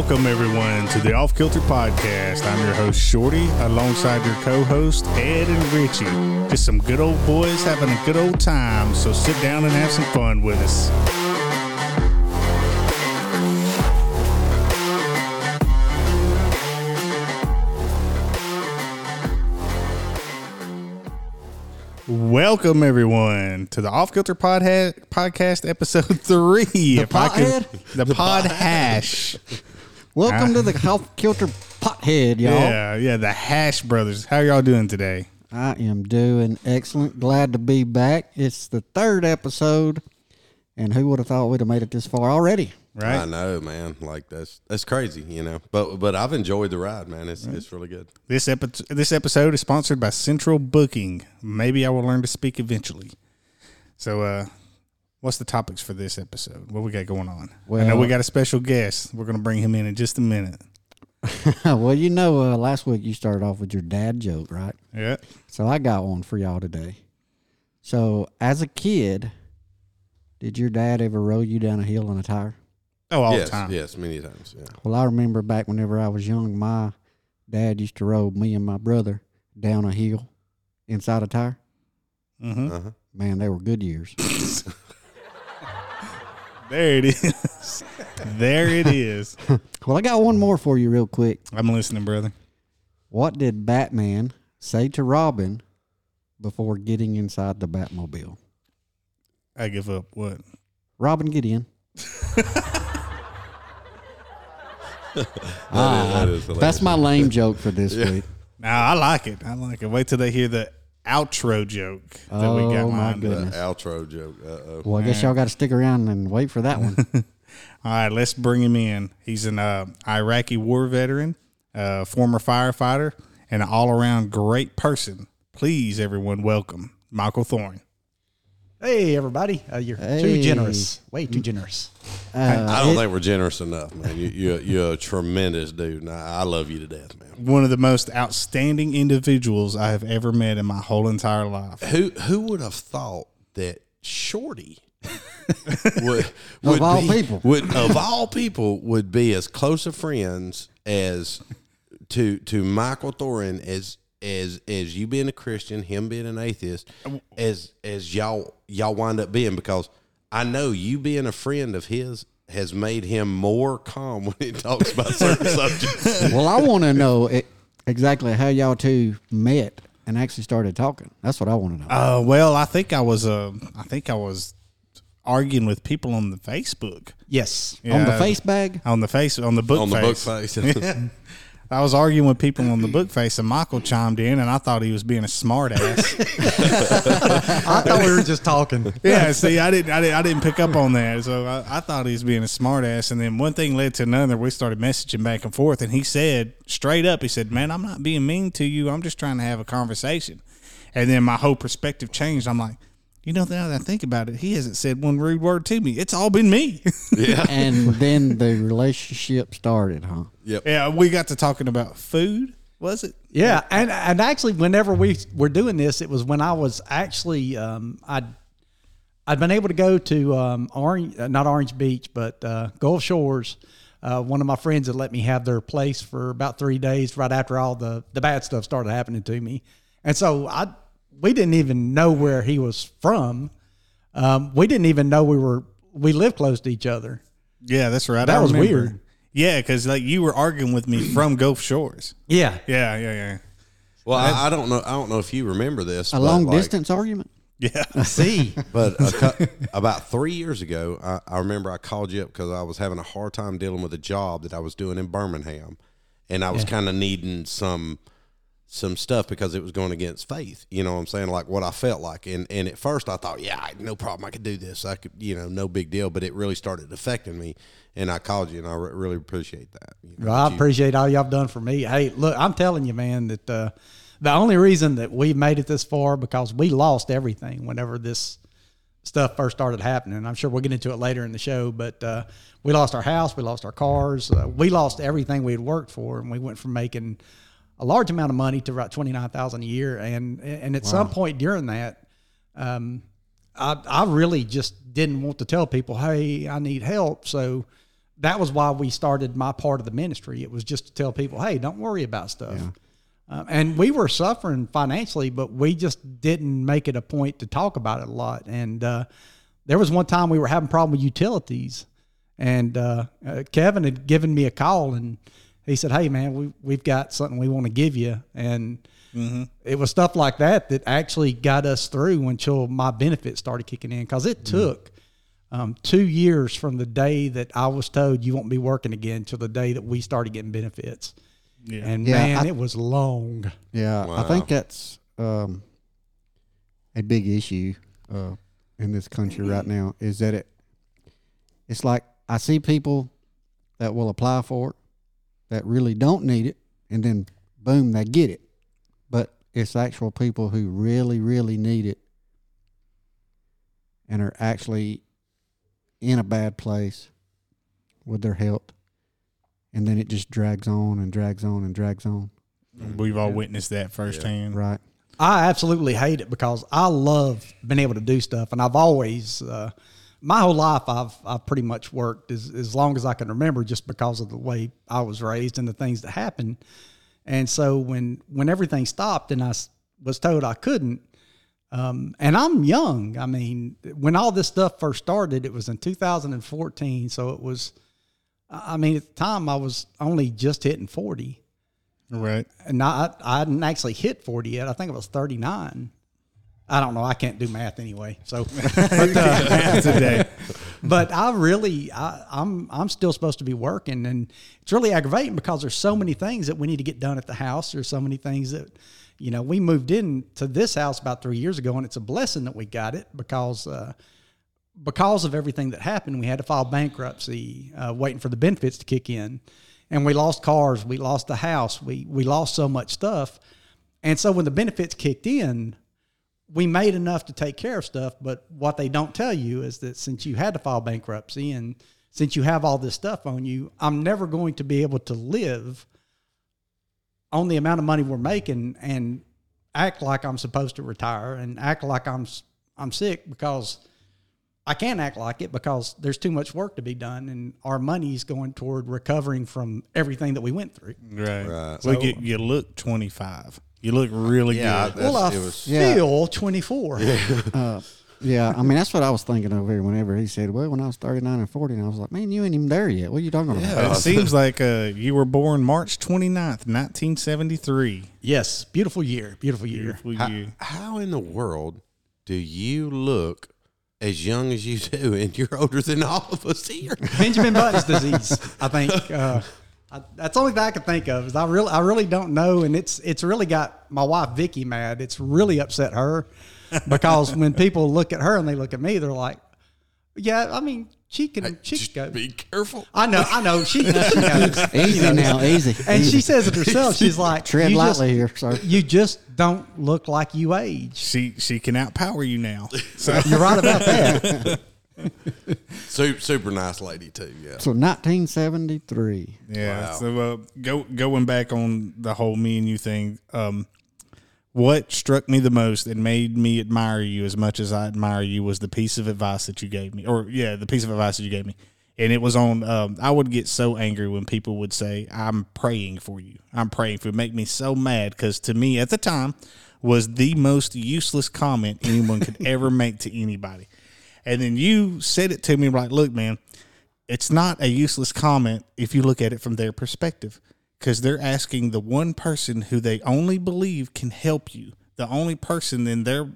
Welcome, everyone, to the Off Kilter Podcast. I'm your host, Shorty, alongside your co host, Ed and Richie. Just some good old boys having a good old time, so sit down and have some fun with us. Welcome, everyone, to the Off Kilter Podha- Podcast, episode three. The pothead? the, pod hash. Welcome to the Health Kilter Pothead, y'all. Yeah, yeah, the Hash Brothers. How y'all doing today? I am doing excellent. Glad to be back. It's the third episode, and who would have thought we'd have made it this far already? Right? I know, man. Like that's that's crazy, you know. But but I've enjoyed the ride, man. It's it's really good. This episode, this episode is sponsored by Central Booking. Maybe I will learn to speak eventually. So, uh, what's the topics for this episode? What we got going on? I know we got a special guest. We're going to bring him in in just a minute. well, you know, uh, last week you started off with your dad joke, right? Yeah. So I got one for y'all today. So, as a kid, did your dad ever roll you down a hill in a tire? Oh, all yes, the time. yes, many times. Yeah. Well, I remember back whenever I was young, my dad used to roll me and my brother down a hill inside a tire. hmm Uh-huh. Man, they were good years. There it is. there it is. well, I got one more for you, real quick. I'm listening, brother. What did Batman say to Robin before getting inside the Batmobile? I give up. What? Robin, get in. That is- Ah, that is. That's my lame joke for this week. Now I like it. I like it. Wait till they hear the outro joke that we got Oh, my lined up. goodness. outro joke. Uh oh. Well, I guess y'all got to stick around and wait for that one. All right, let's bring him in. He's an uh, Iraqi war veteran, uh, former firefighter, and an all-around great person. Please, everyone, welcome Michael Thorin. Hey, everybody. Uh, you're Hey. too generous. Way too generous. Uh, I don't it- think we're generous enough, man. You, you're you're a tremendous dude. And I, I love you to death, man. One of the most outstanding individuals I have ever met in my whole entire life. Who who would have thought that Shorty would, would all be- people. would of all people would be as close of friends as to to Michael Thorin as as as you being a Christian, him being an atheist, as as y'all y'all wind up being because I know you being a friend of his has made him more calm when he talks about certain subjects. well, I want to know e- exactly how y'all two met and actually started talking. That's what I want to know. Uh, well, I think I was. Uh, I think I was arguing with people on the Facebook. Yes. On the Yeah, face bag? On the face. On the book. on the book face. face. I was arguing with people on the book face, and Michael chimed in, and I thought he was being a smart ass. I thought we were just talking. yeah, see, I didn't, I didn't, I didn't pick up on that, so I, I thought he was being a smart ass. And then one thing led to another. We started messaging back and forth, and he said straight up, he said, "Man, I'm not being mean to you. I'm just trying to have a conversation." And then my whole perspective changed. I'm like, you know, now that I think about it, he hasn't said one rude word to me. It's all been me. yeah. and then the relationship started, huh? yeah, we got to talking about food. Was it? Yeah, and and actually, whenever we were doing this, it was when I was actually um, I'd I'd been able to go to um, Orange, uh, not Orange Beach, but uh, Gulf Shores. Uh, one of my friends had let me have their place for about three days, right after all the the bad stuff started happening to me, and so I we didn't even know where he was from. Um, we didn't even know we were we lived close to each other. Yeah, that's right. That I was remember. weird. Yeah, because like you were arguing with me from Gulf Shores. Yeah, Yeah, yeah, yeah, Well, I, I don't know. I don't know if you remember this. A but, long like, distance argument? yeah. I see, But a cou- about three years ago, I, I remember I called you up because I was having a hard time dealing with a job that I was doing in Birmingham, and I was kind of needing some some stuff because it was going against faith. You know what I'm saying? Like what I felt like. And and at first I thought, yeah, I- no problem, I could do this. I could, you know, no big deal. But it really started affecting me, and I called you, and I re- really appreciate that. you know, Well, I you- appreciate all y'all have done for me. Hey, look, I'm telling you, man, that uh, the only reason that we made it this far because we lost everything whenever this stuff first started happening. I'm sure we'll get into it later in the show, but uh, we lost our house, we lost our cars, uh, we lost everything we had worked for, and we went from making a large amount of money to about twenty nine thousand a year. And and at some point during that, um, I I really just didn't want to tell people, hey, I need help. So that was why we started my part of the ministry. It was just to tell people, hey, don't worry about stuff. Um, and we were suffering financially, but we just didn't make it a point to talk about it a lot. And uh, there was one time we were having problem with utilities, and uh, uh, Kevin had given me a call, and he said, "Hey, man, we we've got something we want to give you." And it was stuff like that that actually got us through until my benefits started kicking in because it took um, two years from the day that I was told you won't be working again till the day that we started getting benefits. Yeah. And Yeah, man, I- it was long. Yeah, I think that's um, a big issue uh, in this country right now. Is that it? It's like I see people that will apply for it that really don't need it, and then boom, they get it. But it's actual people who really, really need it, and are actually in a bad place with their health, and then it just drags on and drags on and drags on. We've all witnessed that firsthand. Right. I absolutely hate it because I love being able to do stuff, and I've always, uh, my whole life, I've I've pretty much worked as as long as I can remember, just because of the way I was raised and the things that happened. And so when when everything stopped and I was told I couldn't, um, and I'm young. I mean, when all this stuff first started, it was in 2014, so it was. I mean, at the time, I was only just hitting 40 Right. and I, I hadn't actually hit 40 yet. I think it was 39. I don't know. I can't do math anyway. So, but, uh, Today. but I really, I, I'm, I'm still supposed to be working, and it's really aggravating because there's so many things that we need to get done at the house. There's so many things that, you know, we moved in to this house about three years ago, and it's a blessing that we got it because, uh, because of everything that happened, we had to file bankruptcy, uh, waiting for the benefits to kick in, and we lost cars, we lost the house, we we lost so much stuff, and so when the benefits kicked in, we made enough to take care of stuff. But what they don't tell you is that since you had to file bankruptcy and since you have all this stuff on you, I'm never going to be able to live on the amount of money we're making and act like I'm supposed to retire and act like I'm s- I'm sick because I can't act like it because there's too much work to be done and our money's going toward recovering from everything that we went through. Right. Right. Well, you, you look 25. You look really Yeah, good. that's, well, I it was. Yeah. feel 24. Uh, yeah, I mean that's what I was thinking of here. Whenever he said, "Well, when I was thirty nine and 40, and I was like, "Man, you ain't even there yet. What are you talking about?" It seems like uh, you were born March 29th, 1973. Yes, beautiful year, beautiful year. Beautiful How, year. how in the world do you look as young as you do, and you're older than all of us here? Benjamin Button's disease. I think uh, I, that's the only thing I can think of. Is I really, I really don't know, and it's it's really got my wife Vicky mad. It's really upset her because when people look at her and they look at me, they're like, "Yeah, I mean, she can, she Just can go." be careful. I know, I know. She, she knows. Easy now, easy. and easy. she says it herself. She's like, tread "You just- lightly here, sir. You just don't look like you age. She she can outpower you now. So You're right about that. Super, super nice lady too. Yeah. So 1973. yeah. Wow. So uh, go going back on the whole me and you thing. Um, what struck me the most and made me admire you as much as I admire you was the piece of advice that you gave me, or yeah, the piece of advice that you gave me. And it was on. Um, I would get so angry when people would say, "I'm praying for you. I'm praying for." you." Make me so mad because to me at the time was the most useless comment anyone could ever make to anybody. And then you said it to me like, "Look, man, it's not a useless comment if you look at it from their perspective because they're asking the one person who they only believe can help you the only person in their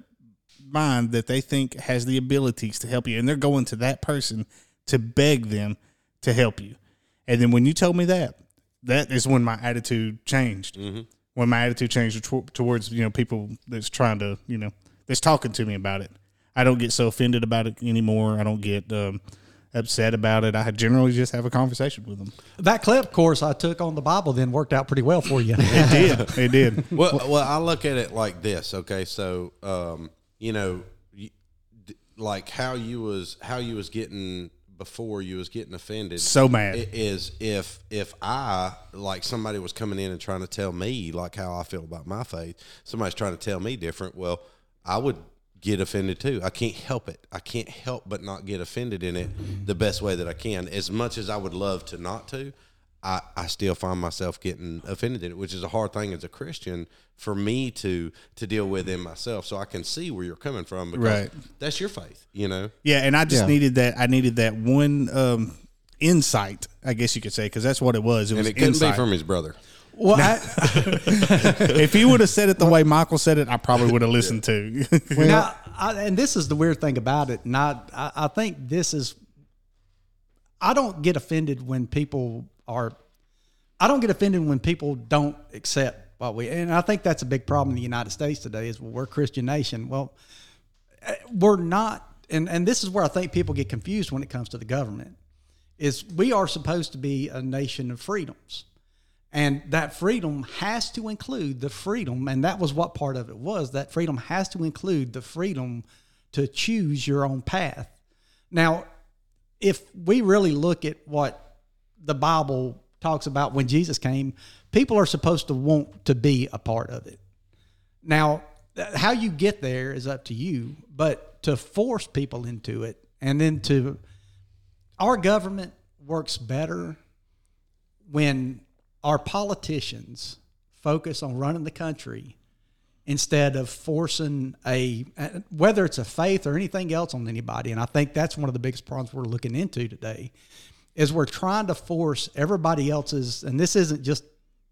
mind that they think has the abilities to help you and they're going to that person to beg them to help you. And then when you told me that that is when my attitude changed. Mm-hmm. When my attitude changed to- towards you know people that's trying to you know that's talking to me about it i don't get so offended about it anymore i don't get um, upset about it i generally just have a conversation with them That clip course I took on the Bible then worked out pretty well for you. it did it did well, well, I look at it like this. Okay, so um, you know, like how you was how you was getting before you was getting offended. So mad. i- is if if I like somebody was coming in and trying to tell me like how I feel about my faith. Somebody's trying to tell me different. Well, I would get offended too. I can't help it. I can't help but not get offended in it the best way that I can. As much as I would love to not to, I, I still find myself getting offended in it, which is a hard thing as a Christian for me to to deal with in myself. So I can see where you're coming from because Right. that's your faith, you know. Yeah, and I just Yeah. needed that. I needed that one um, insight, I guess you could say, because that's what it was. It And was it couldn't insight. be from his brother. Well, I, if he would have said it the way Michael said it, I probably would have listened to. now, I, and this is the weird thing about it, and I, I, I think this is. I don't get offended when people are. I don't get offended when people don't accept what we, and I think that's a big problem in the United States today. Is well, we're a Christian nation. Well, eh, we're not, and and this is where I think people get confused when it comes to the government. Is we are supposed to be a nation of freedoms. And that freedom has to include the freedom, and that was what part of it was. That freedom has to include the freedom to choose your own path. Now, if we really look at what the Bible talks about when Jesus came, people are supposed to want to be a part of it. Now, how you get there is up to you, but to force people into it and then to our government works better when our politicians focus on running the country instead of forcing a whether it's a faith or anything else on anybody and i think that's one of the biggest problems we're looking into today is we're trying to force everybody else's and this isn't just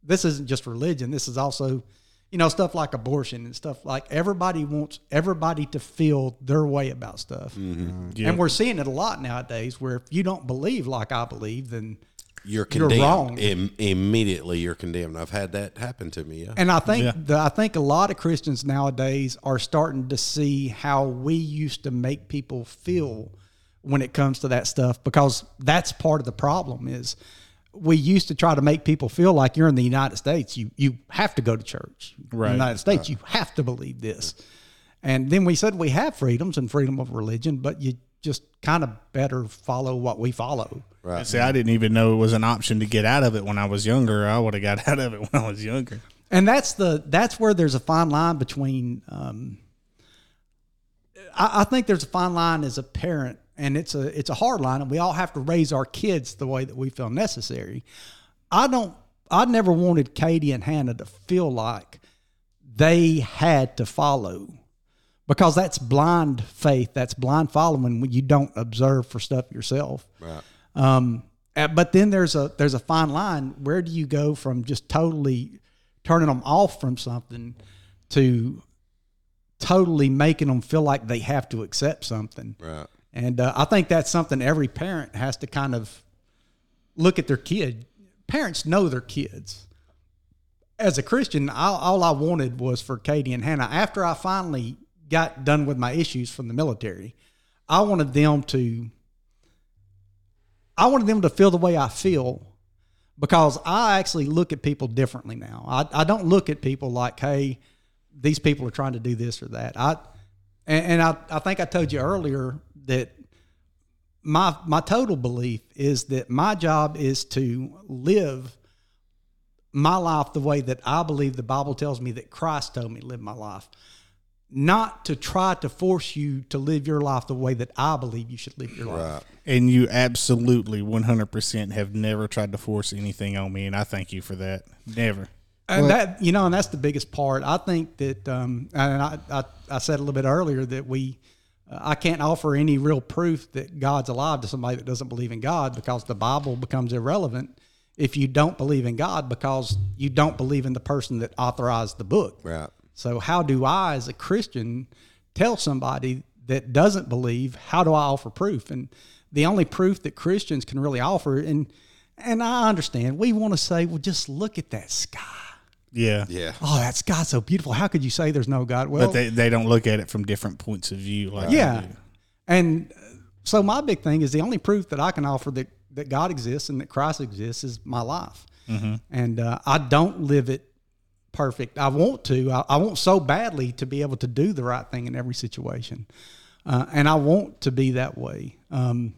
this isn't just religion this is also you know stuff like abortion and stuff like everybody wants everybody to feel their way about stuff. Mm-hmm. Yeah. and we're seeing it a lot nowadays where if you don't believe like i believe then You're You're condemned. wrong. Im- immediately, you're condemned. I've had that happen to me. Yeah. And I think Yeah. the, I think a lot of Christians nowadays are starting to see how we used to make people feel when it comes to that stuff because that's part of the problem is we used to try to make people feel like you're in the United States you you have to go to church in the United States you have to believe this and then we said we have freedoms and freedom of religion but you just kind of better follow what we follow Right. See, I didn't even know it was an option to get out of it when I was younger. I would have got out of it when I was younger. and that's the that's where there's a fine line between um, I, I think there's a fine line as a parent and it's a it's a hard line and we all have to raise our kids the way that we feel necessary i don't i never wanted katie and hannah to feel like they had to follow because that's blind faith that's blind following when you don't observe for stuff yourself Right. um, uh, but then there's a there's a fine line. Where do you go from just totally turning them off from something to totally making them feel like they have to accept something? Right. And uh, I think that's something every parent has to kind of look at their kid. Parents know their kids. As a Christian, all, all I wanted was for Katie and Hannah. After I finally got done with my issues from the military, I wanted them to. I wanted them to feel the way I feel because I actually look at people differently now. I, I don't look at people like, hey, these people are trying to do this or that. I and, and I, I think I told you earlier that my my total belief is that my job is to live my life the way that I believe the Bible tells me that Christ told me to live my life. Not to try to force you to live your life the way that I believe you should live your life. Right. And you absolutely 100% have never tried to force anything on me. And I thank you for that. Never. And that you know, and that's the biggest part. I think that, um, and I, I, I said a little bit earlier that we, uh, I can't offer any real proof that God's alive to somebody that doesn't believe in God because the Bible becomes irrelevant if you don't believe in God because you don't believe in the person that authorized the book. Right. So how do I, as a Christian, tell somebody that doesn't believe? How do I offer proof? And the only proof that Christians can really offer, and and I understand, we want to say, well, just look at that sky. Yeah. Yeah. Oh, that sky's so beautiful. How could you say there's no God? Well, But they, they don't look at it from different points of view. Like yeah. And uh, so my big thing is the only proof that I can offer that, that God exists and that Christ exists is my life. And uh, I don't live it perfect. I want to. I, I want so badly to be able to do the right thing in every situation. Uh, and I want to be that way. Um,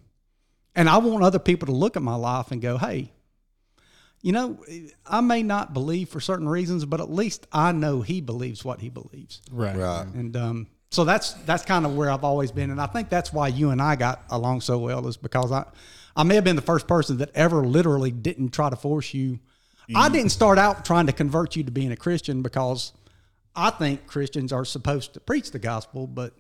and I want other people to look at my life and go, hey, you know, I may not believe for certain reasons, but at least I know he believes what he believes. Right. Right. And um, so that's that's kind of where I've always been, and I think that's why you and I got along so well is because I I may have been the first person that ever literally didn't try to force you. I didn't start out trying to convert you to being a Christian because I think Christians are supposed to preach the gospel, but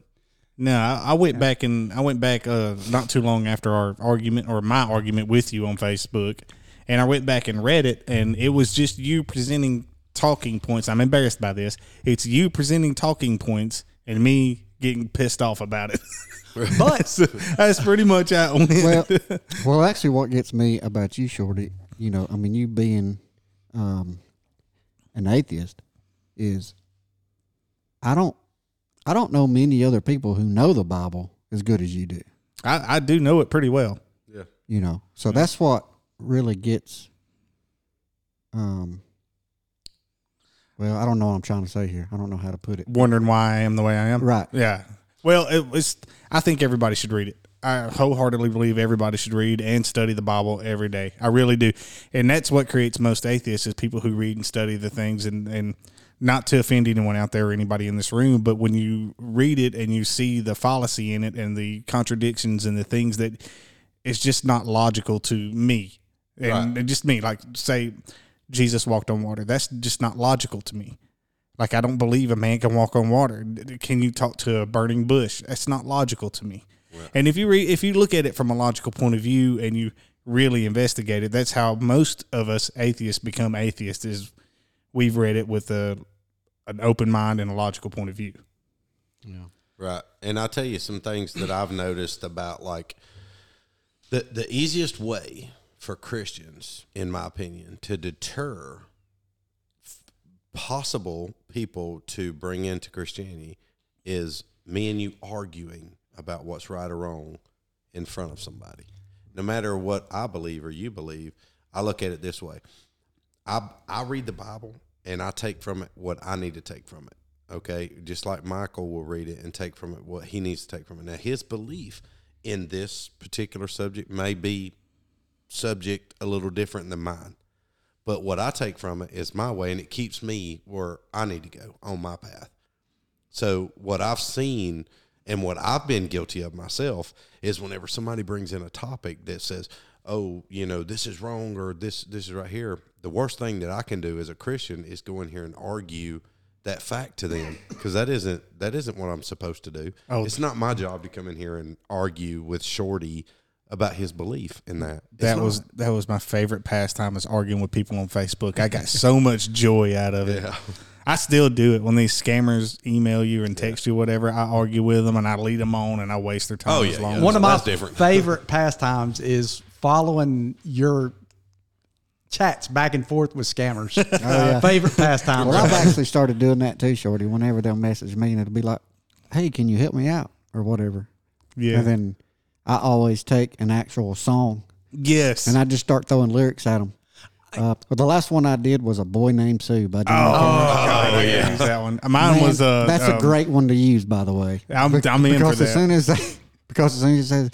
No, I, I went back and I went back uh, not too long after our argument or my argument with you on Facebook, and I went back and read it, and it was just you presenting talking points. I'm embarrassed by this. It's you presenting talking points and me getting pissed off about it. but That's pretty much how it went. Well, well, actually, what gets me about you, Shorty, you know, I mean, you being um, an atheist, is I don't, I don't know many other people who know the Bible as good as you do. I, I do know it pretty well. Yeah. You know, so that's what really gets. Um. Well, I don't know what I'm trying to say here. I don't know how to put it. Wondering why I am the way I am. Right. Yeah. Well, it was. I think everybody should read it. I wholeheartedly believe everybody should read and study the Bible every day. I really do, and that's what creates most atheists is people who read and study the things. And and not to offend anyone out there or anybody in this room, but when you read it and you see the fallacy in it and the contradictions and the things that it's just not logical to me, and Right. just me, like say Jesus walked on water. That's just not logical to me. Like I don't believe a man can walk on water. Can you talk to a burning bush? That's not logical to me. And if you re- if you look at it from a logical point of view and you really investigate it, that's how most of us atheists become atheists. Is we've read it with a an open mind and a logical point of view. Yeah. Right. And I'll tell you some things that I've noticed about like the the easiest way for Christians, in my opinion, to deter f- possible people to bring into Christianity is me and you arguing about what's right or wrong in front of somebody. No matter what I believe or you believe, I look at it this way. I I read the Bible and I take from it what I need to take from it. Okay, just like Michael will read it and take from it what he needs to take from it. Now, his belief in this particular subject may be subject a little different than mine, but what I take from it is my way, and it keeps me where I need to go on my path. So, what I've seen and what I've been guilty of myself is whenever somebody brings in a topic that says, "Oh, you know, this is wrong or this this is right here," the worst thing that I can do as a Christian is go in here and argue that fact to them because that isn't that isn't what I'm supposed to do. Oh. It's not my job to come in here and argue with Shorty about his belief in that. It's That not. was that was my favorite pastime is arguing with people on Facebook. I got so much joy out of it. Yeah. I still do it when these scammers email you and text you whatever. I argue with them and I lead them on and I waste their time. Oh, as yeah, long yeah. as one of my different. favorite pastimes is following your chats back and forth with scammers. Oh, yeah. Favorite pastime. Well, I've actually started doing that too, Shorty. Whenever they'll message me, and it'll be like, "Hey, can you help me out?" or whatever. Yeah. And then I always take an actual song yes. and I just start throwing lyrics at them. Uh, but the last one I did was a boy named Sue by Johnny oh, Cash. God, yeah. Use that one. Mine was uh, that's um, a great one to use, by the way. I'm- I'm in for because as that. soon as they, because as soon as it says,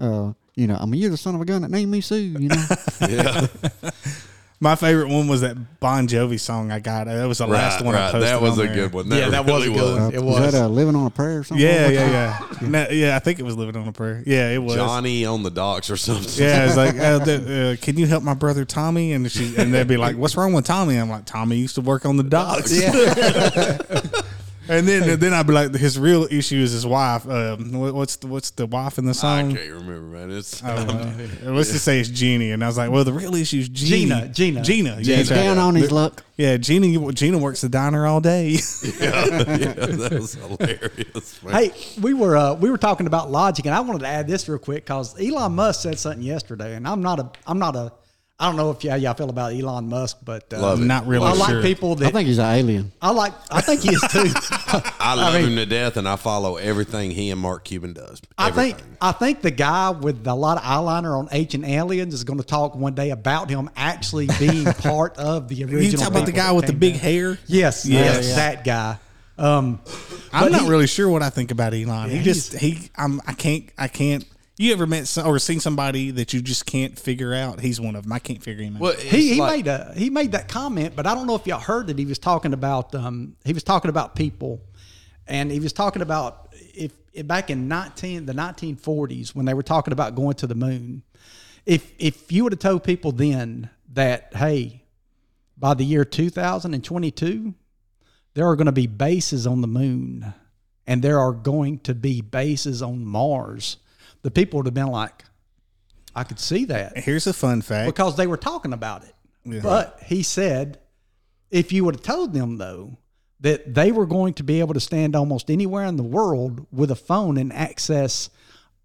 uh, you know, I mean, you're the son of a gun that named me Sue. You know, yeah. My favorite one was that Bon Jovi song I got. That was the last one I posted. That was on a there. good one. Yeah, that was a really good one. It was was. that uh, living on a prayer or something? Yeah, What's yeah, yeah. No, yeah, I think it was living on a prayer. Yeah, it was. Johnny on the docks or something. Yeah, it's like, uh, the, uh, can you help my brother Tommy? And she, and they'd be like, what's wrong with Tommy? I'm like, Tommy used to work on the docks. and then, then I'd be like, his real issue is his wife. Um, what- what's the, what's the wife in the song? I can't remember, man. It's let's just say it's Jeannie. And I was like, well, the real issue is Jeannie. Gina, Gina. Gina. Yeah, He's right. down on his luck. Yeah, Gina, Gina works the diner all day. yeah, yeah, that was hilarious. Man. Hey, we were uh, we were talking about logic, and I wanted to add this real quick because Elon Musk said something yesterday, and I'm not a I'm not a I don't know if yeah y'all feel about Elon Musk, but uh, Love it. Not really I like sure. people I think he's an alien. I like. I think he is too. I love mean- him to death, and I follow everything he and Mark Cuban does. I think I think the guy with a lot of eyeliner on Ancient Aliens is going to talk one day about him actually being part of the original. you talk about the guy with the big down. hair? Yes, Yeah, yes, yeah. that guy. Um, I'm not he- really sure what I think about Elon. he just he I'm I can't I can't. You ever met some, or seen somebody that you just can't figure out? He's one of them. I can't figure him out. Well, he he like- made a he made that comment, but I don't know if y'all heard that he was talking about um he was talking about people and he was talking about if, if back in nineteen the nineteen forties when they were talking about going to the moon, if if you would have told people then that hey, by the year two thousand and twenty two, there are going to be bases on the moon, and there are going to be bases on Mars, the people would have been like, I could see that Here's a fun fact. because they were talking about it. But he said, if you would have told them though that they were going to be able to stand almost anywhere in the world with a phone and access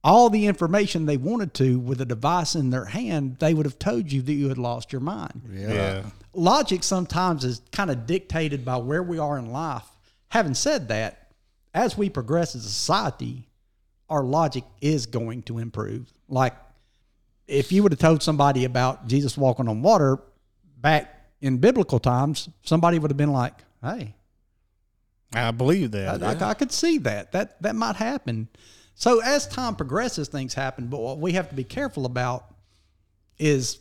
all the information they wanted to with a device in their hand, they would have told you that you had lost your mind. yeah. Logic sometimes is kind of dictated by where we are in life. Having said that, as we progress as a society, our logic is going to improve. Like if you would have told somebody about Jesus walking on water back in biblical times, somebody would have been like, "Hey, I believe I, that. I, I could see that. That that might happen." So as time progresses, things happen. But what we have to be careful about is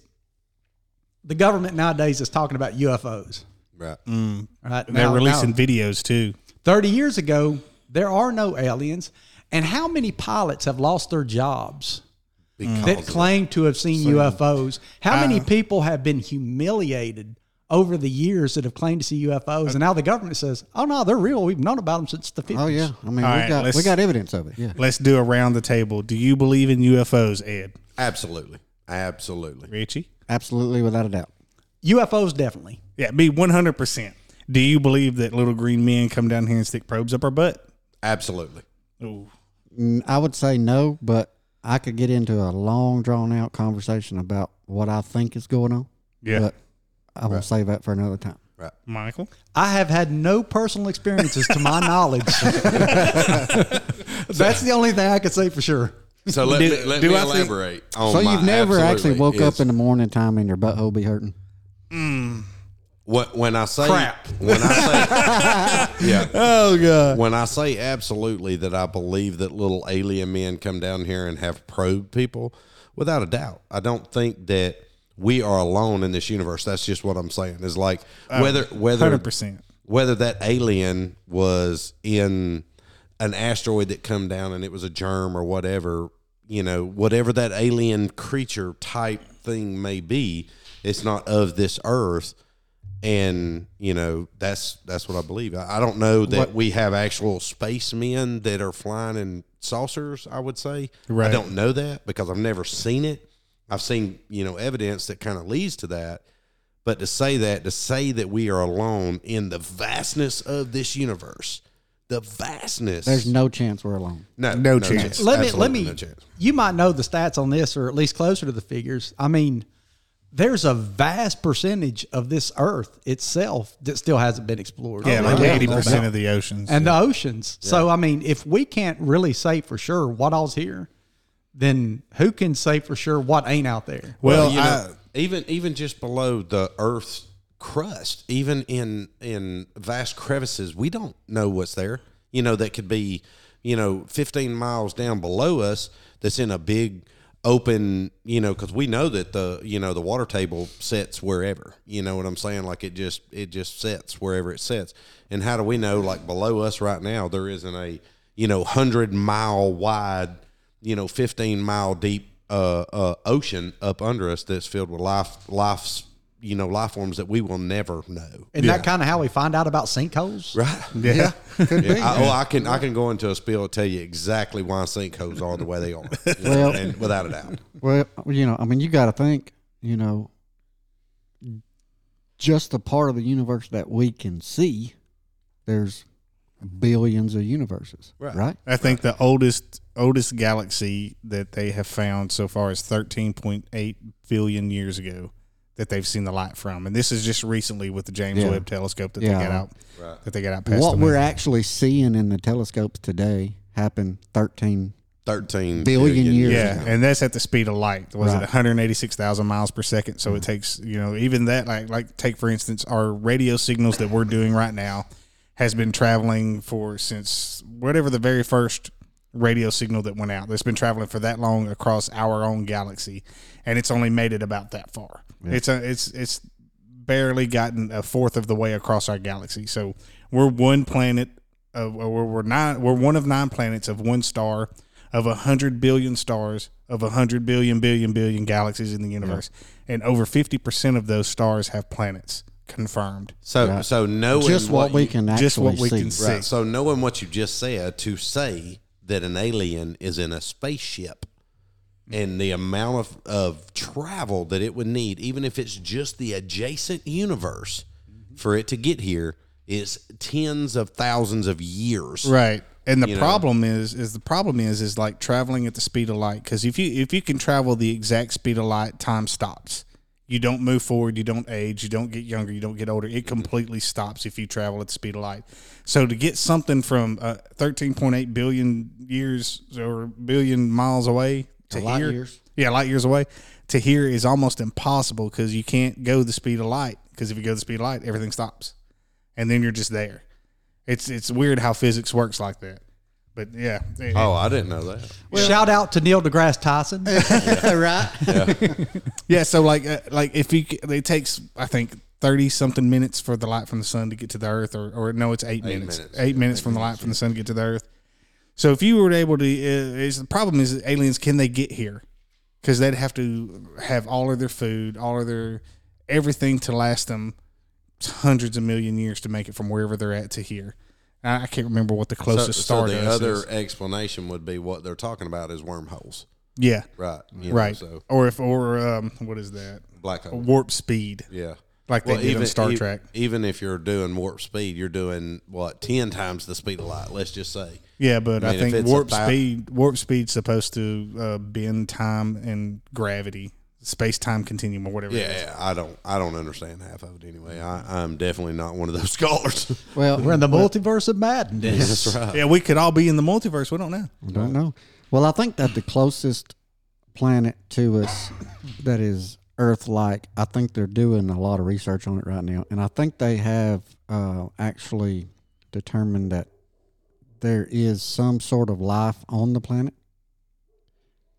the government nowadays is talking about UFOs. Right. Mm. Right. They're releasing now- videos too. 30 years ago, there are no aliens. And how many pilots have lost their jobs Because that claim to have seen UFOs? How Uh, many people have been humiliated over the years that have claimed to see UFOs? And now the government says, oh, no, they're real. We've known about them since the 50s. Oh yeah, I mean we right, got we got evidence of it. Yeah, Let's do around the table. Do you believe in UFOs, Ed? Absolutely. Absolutely. Richie? absolutely without a doubt. UFOs, definitely. Yeah, be 100%. Do you believe that little green men come down here and stick probes up our butt? Absolutely. Ooh. Mm, I would say no, but I could get into a long, drawn out conversation about what I think is going on. Yeah. But I will save that for another time. Right. Michael? I have had no personal experiences to my knowledge. That's the only thing I could say for sure. So let Do- me, let do me I think- elaborate. on so my you've never actually absolutely woke up in the morning time and your butthole be hurting? When, when I say Crap. when I say yeah Oh, God. when I say absolutely that I believe that little alien men come down here and have probed people, without a doubt. I don't think that we are alone in this universe. That's just what I'm saying. Is like oh, whether whether 100%. whether that alien was in an asteroid that come down and it was a germ or whatever, you know, whatever that alien creature type thing may be, it's not of this earth. And you know that's that's what I believe. I, I don't know that What- we have actual spacemen that are flying in saucers. I would say I don't know that because I've never seen it. I've seen you know evidence that kind of leads to that, but to say that, to say that we are alone in the vastness of this universe, the vastness. There's no chance we're alone. no, no chance. let me let me no chance. you might know the stats on this or at least closer to the figures i mean there's a vast percentage of this earth itself that still hasn't been explored Yeah, like yeah. 80% of the oceans. and the oceans so i mean if we can't really say for sure what all's here then who can say for sure what ain't out there well, you I, know, even even just below the Earth's crust, even in in vast crevices, we don't know what's there. You know, that could be, you know, 15 miles down below us. That's in a big open. You know, because we know that the you know the water table sets wherever. You know what I'm saying? Like it just it just sets wherever it sets. And how do we know? Like below us right now, there isn't a you know hundred mile wide, you know, 15 mile deep uh, uh, ocean up under us that's filled with life, life's, you know, life forms that we will never know. isn't that kind of how we find out about sinkholes Right? yeah. Could be. I, oh, I can I can go into a spiel and tell you exactly why sinkholes are the way they are, Well- and without a doubt. Well, you know, I mean, you got to think, you know, just the part of the universe that we can see, there's billions of universes, Right. right? I think the oldest oldest galaxy that they have found so far is 13.8 billion years ago that they've seen the light from, and this is just recently with the James Yeah. Webb Telescope that Yeah. they got out Right. that they got out past What the we're moon. actually seeing in the telescopes today happened 13 Thirteen Billion years yeah, ago. and that's at the speed of light. Was it 186,000 miles per second? So it mm. takes you know even that like like take for instance our radio signals that we're doing right now has been traveling for since whatever the very first radio signal that went out. That's been traveling for that long across our own galaxy, and it's only made it about that far. It's a it's it's barely gotten a fourth of the way across our galaxy. So we're one planet of we're, we're nine we're one of nine planets of one star of a hundred billion stars of a hundred billion billion billion galaxies in the universe, and over fifty percent of those stars have planets confirmed. So so knowing Just what we you- can actually Just what we see. can see. Right. So knowing what you just said to say that an alien is in a spaceship and the amount of, of travel that it would need, even if it's just the adjacent universe for it to get here, is tens of thousands of years. Right. And the You know? problem is, is the problem is, is like traveling at the speed of light. Because if you if you can travel the exact speed of light, time stops. You don't move forward. You don't age. You don't get younger. You don't get older. It completely stops if you travel at the speed of light. So to get something from uh, thirteen point eight billion years or billion miles away to light here, years? yeah, light years away to here is almost impossible because you can't go the speed of light. Because if you go the speed of light, everything stops, and then you're just there. It's it's weird how physics works like that. But yeah, it- Oh, I didn't know that. Well, Shout out to Neil deGrasse Tyson. right? yeah. yeah. So like uh, like if you it takes I think thirty something minutes for the light from the sun to get to the earth, or or no, it's eight, minutes. minutes. Eight minutes from the light from the sun to get to the earth. So if you were able to, uh, is the problem is aliens can they get here? Because they'd have to have all of their food, all of their everything to last them hundreds of million years to make it from wherever they're at to here. I can't remember what the closest so star so the other is. explanation would be what they're talking about is wormholes. Yeah, Right. You know, right. so Or if or um, what is that? black hole. Warp speed, Yeah. Like they did on Star e- Trek. Even if you're doing warp speed, you're doing what ten times the speed of light. Let's just say. Yeah, but I I, mean, if think warp about- speed warp speed's supposed to uh, bend time and gravity, space time continuum or whatever. it is. Yeah, I don't. I don't understand half of it anyway. I, I'm definitely not one of those scholars. Well, We're in the multiverse of madness. That's right. yeah. We could all be in the multiverse. We don't know. I don't know. Well, I think that the closest planet to us that is Earth-like, I think they're doing a lot of research on it right now, and I think they have uh, actually determined that there is some sort of life on the planet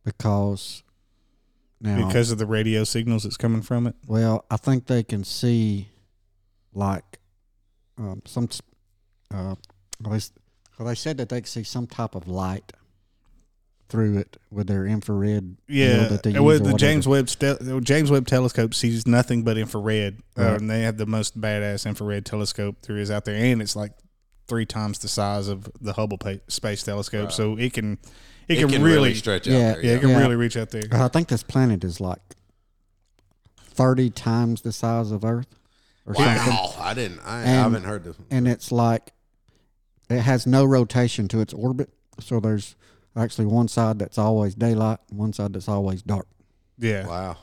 because now because of the radio signals that's coming from it. well, I think they can see like um, some. Uh, well, they, well, they said that they could see some type of light through it with their infrared. you know, Yeah, that they and use with the. James Webb ste- James Webb telescope sees nothing but infrared, uh, and they have the most badass infrared telescope there is out there, and it's like three times the size of the Hubble pa- Space Telescope, so it can it, It can, really, stretch out there. yeah, Yeah. it can Yeah. really reach out there. Uh, I think this planet is like thirty times the size of Earth, or something. Wow, I didn't. I, I haven't heard this. and it's like it has no rotation to its orbit. So there's actually one side that's always daylight, one side that's always dark. Yeah, Wow.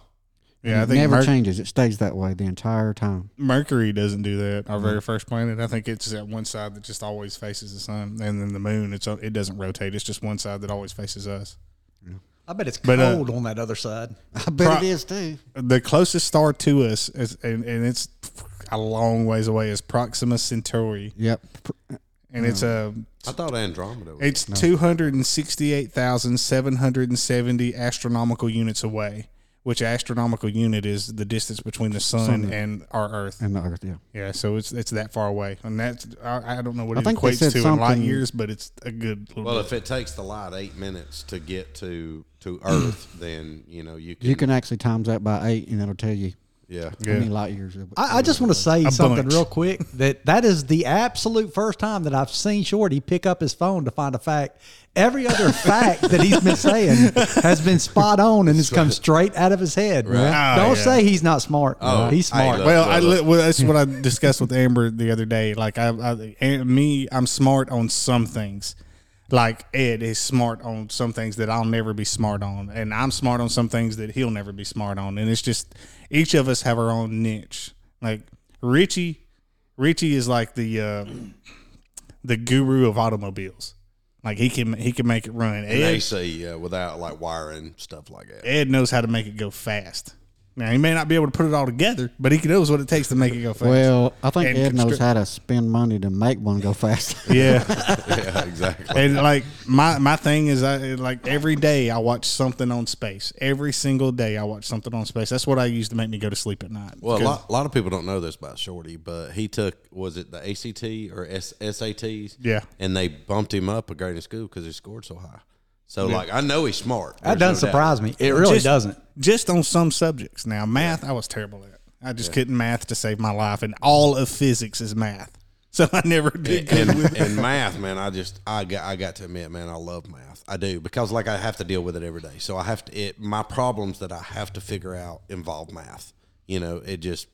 yeah. I it think never Mer- changes. It stays that way the entire time. Mercury doesn't do that. Our Mm-hmm. very first planet, I think it's that one side that just always faces the sun, and then the moon. It's it doesn't rotate. It's just one side that always faces us. I bet it's But, uh, cold on that other side. I bet Pro- it is too. The closest star to us, is, and, and it's a long ways away, is Proxima Centauri, Yep. Pr- and it's a I thought Andromeda. Was, it's two hundred and sixty eight thousand seven hundred and seventy astronomical units away. Which astronomical unit is the distance between the sun, Sun. and our Earth? And the Earth, yeah. Yeah, so it's it's that far away, and that's I, I don't know what I it think equates said to in light years, but it's a good. Little well, bit. if it takes the light eight minutes to get to to Earth, then you know you can. You can actually times that by eight, and it'll tell you yeah. how many light years. it- I, I just want to say A something bunch. real quick that that is the absolute first time that I've seen Shorty pick up his phone to find a fact. Every other fact that he's been saying has been spot on and has come straight out of his head. Right. Oh, Don't yeah. say he's not smart. Oh, he's smart. look. well, I, li- well, that's what I discussed with Amber the other day. Like I, I me, I'm smart on some things. Like Ed is smart on some things that I'll never be smart on, and I'm smart on some things that he'll never be smart on. And it's just each of us have our own niche. Like Richie, Richie is like the uh, the guru of automobiles. Like he can he can make it run. And AC uh, without like wiring stuff like that. Ed knows how to make it go fast. Now he may not be able to put it all together, but he knows what it takes to make it go fast. Well, I think And Ed knows how to spend money to make one go fast. yeah. yeah, exactly. And like my my thing is, I like every day I watch something on space. Every single day I watch something on space. That's what I use to make me go to sleep at night. Well, a lot, a lot of people don't know this about Shorty, but he took was it the ACT or S, SATs? Yeah. and they bumped him up a grade in school because he scored so high. So like, I know he's smart. That doesn't no doubt. surprise me. It really just- doesn't. just on some subjects. Now math, I was terrible at. I just couldn't math to save my life, and all of physics is math. So I never did good And, and math, man, I just I got I got to admit, man, I love math. I do because like I have to deal with it every day. So I have to it my problems that I have to figure out involve math. You know, it just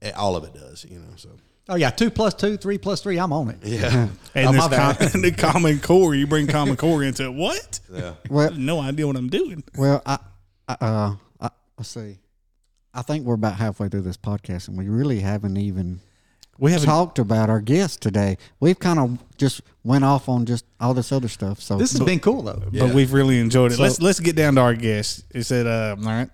it, all of it does. You know, so Oh yeah, two plus two, three plus three. I'm on it. yeah, And Oh, this my bad. com- the common core, you bring common core into it. What? yeah. I well, have no idea what I'm doing. well, I, I, uh, I, let's see. I think we're about halfway through this podcast, and we really haven't even We haven't. talked about our guest today. We've kind of just went off on just all this other stuff. So This has been cool though. but we've really enjoyed it. So- let's let's get down to our guest. It said, uh, all right,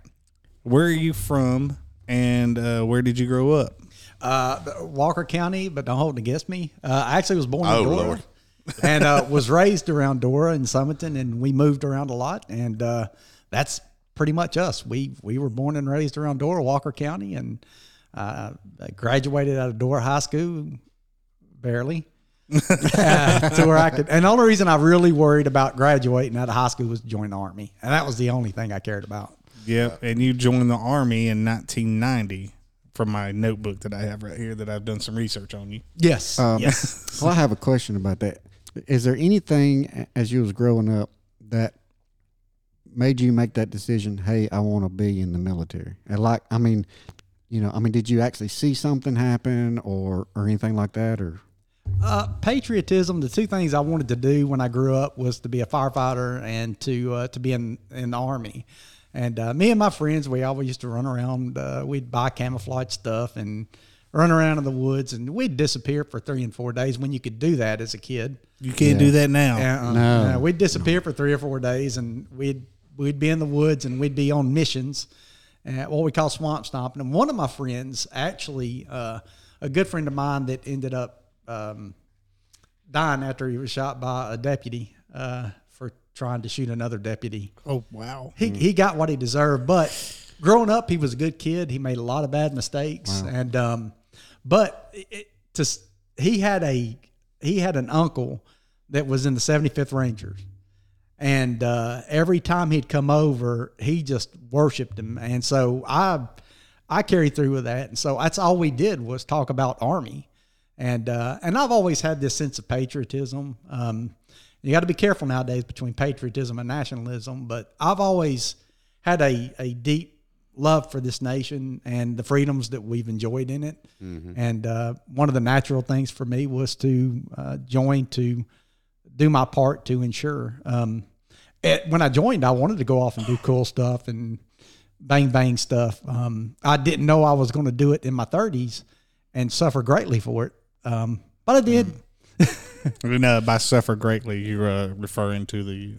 where are you from, and uh, where did you grow up? Uh, Walker County, but don't hold it against me. Uh, I actually was born Oh, in Dora Lord. and uh, was raised around Dora and Sumiton, and we moved around a lot, and uh, that's pretty much us. We we were born and raised around Dora, Walker County, and uh, graduated out of Dora High School, barely. uh, to where I could, and the only reason I really worried about graduating out of high school was to join the army, and that was the only thing I cared about. Yep, and you joined the army in 1990. From my notebook that I have right here, that I've done some research on you. Yes, Um, yes. well, I have a question about that. Is there anything as you was growing up that made you make that decision? Hey, I want to be in the military. And like, I mean, you know, I mean, did you actually see something happen or or anything like that? Or Uh, patriotism. The two things I wanted to do when I grew up was to be a firefighter and to uh, to be in in the army. And uh, me and my friends, we always used to run around. Uh, we'd buy camouflage stuff and run around in the woods, and we'd disappear for three and four days when you could do that as a kid. You can't do that now. Uh, No. uh, we'd disappear for three or four days, and we'd we'd be in the woods and we'd be on missions, at what we call swamp stomping. And one of my friends, actually, uh, a good friend of mine, that ended up um, dying after he was shot by a deputy uh, for trying to shoot another deputy. Oh wow. He he got what he deserved, but growing up, he was a good kid. He made a lot of bad mistakes, and um, but it, it- to he had a he had an uncle that was in the 75th Rangers, and uh, every time he'd come over, he just worshipped him, and so I I carried through with that, and so that's all we did was talk about Army, and uh, and I've always had this sense of patriotism. Um, you got to be careful nowadays between patriotism and nationalism, but I've always had a, a deep love for this nation and the freedoms that we've enjoyed in it. And uh, one of the natural things for me was to uh, join to do my part to ensure. Um, it, when I joined, I wanted to go off and do cool stuff and bang bang stuff. Um, I didn't know I was going to do it in my 30s and suffer greatly for it, um, but I did. And uh, by suffer greatly, you're uh, referring to the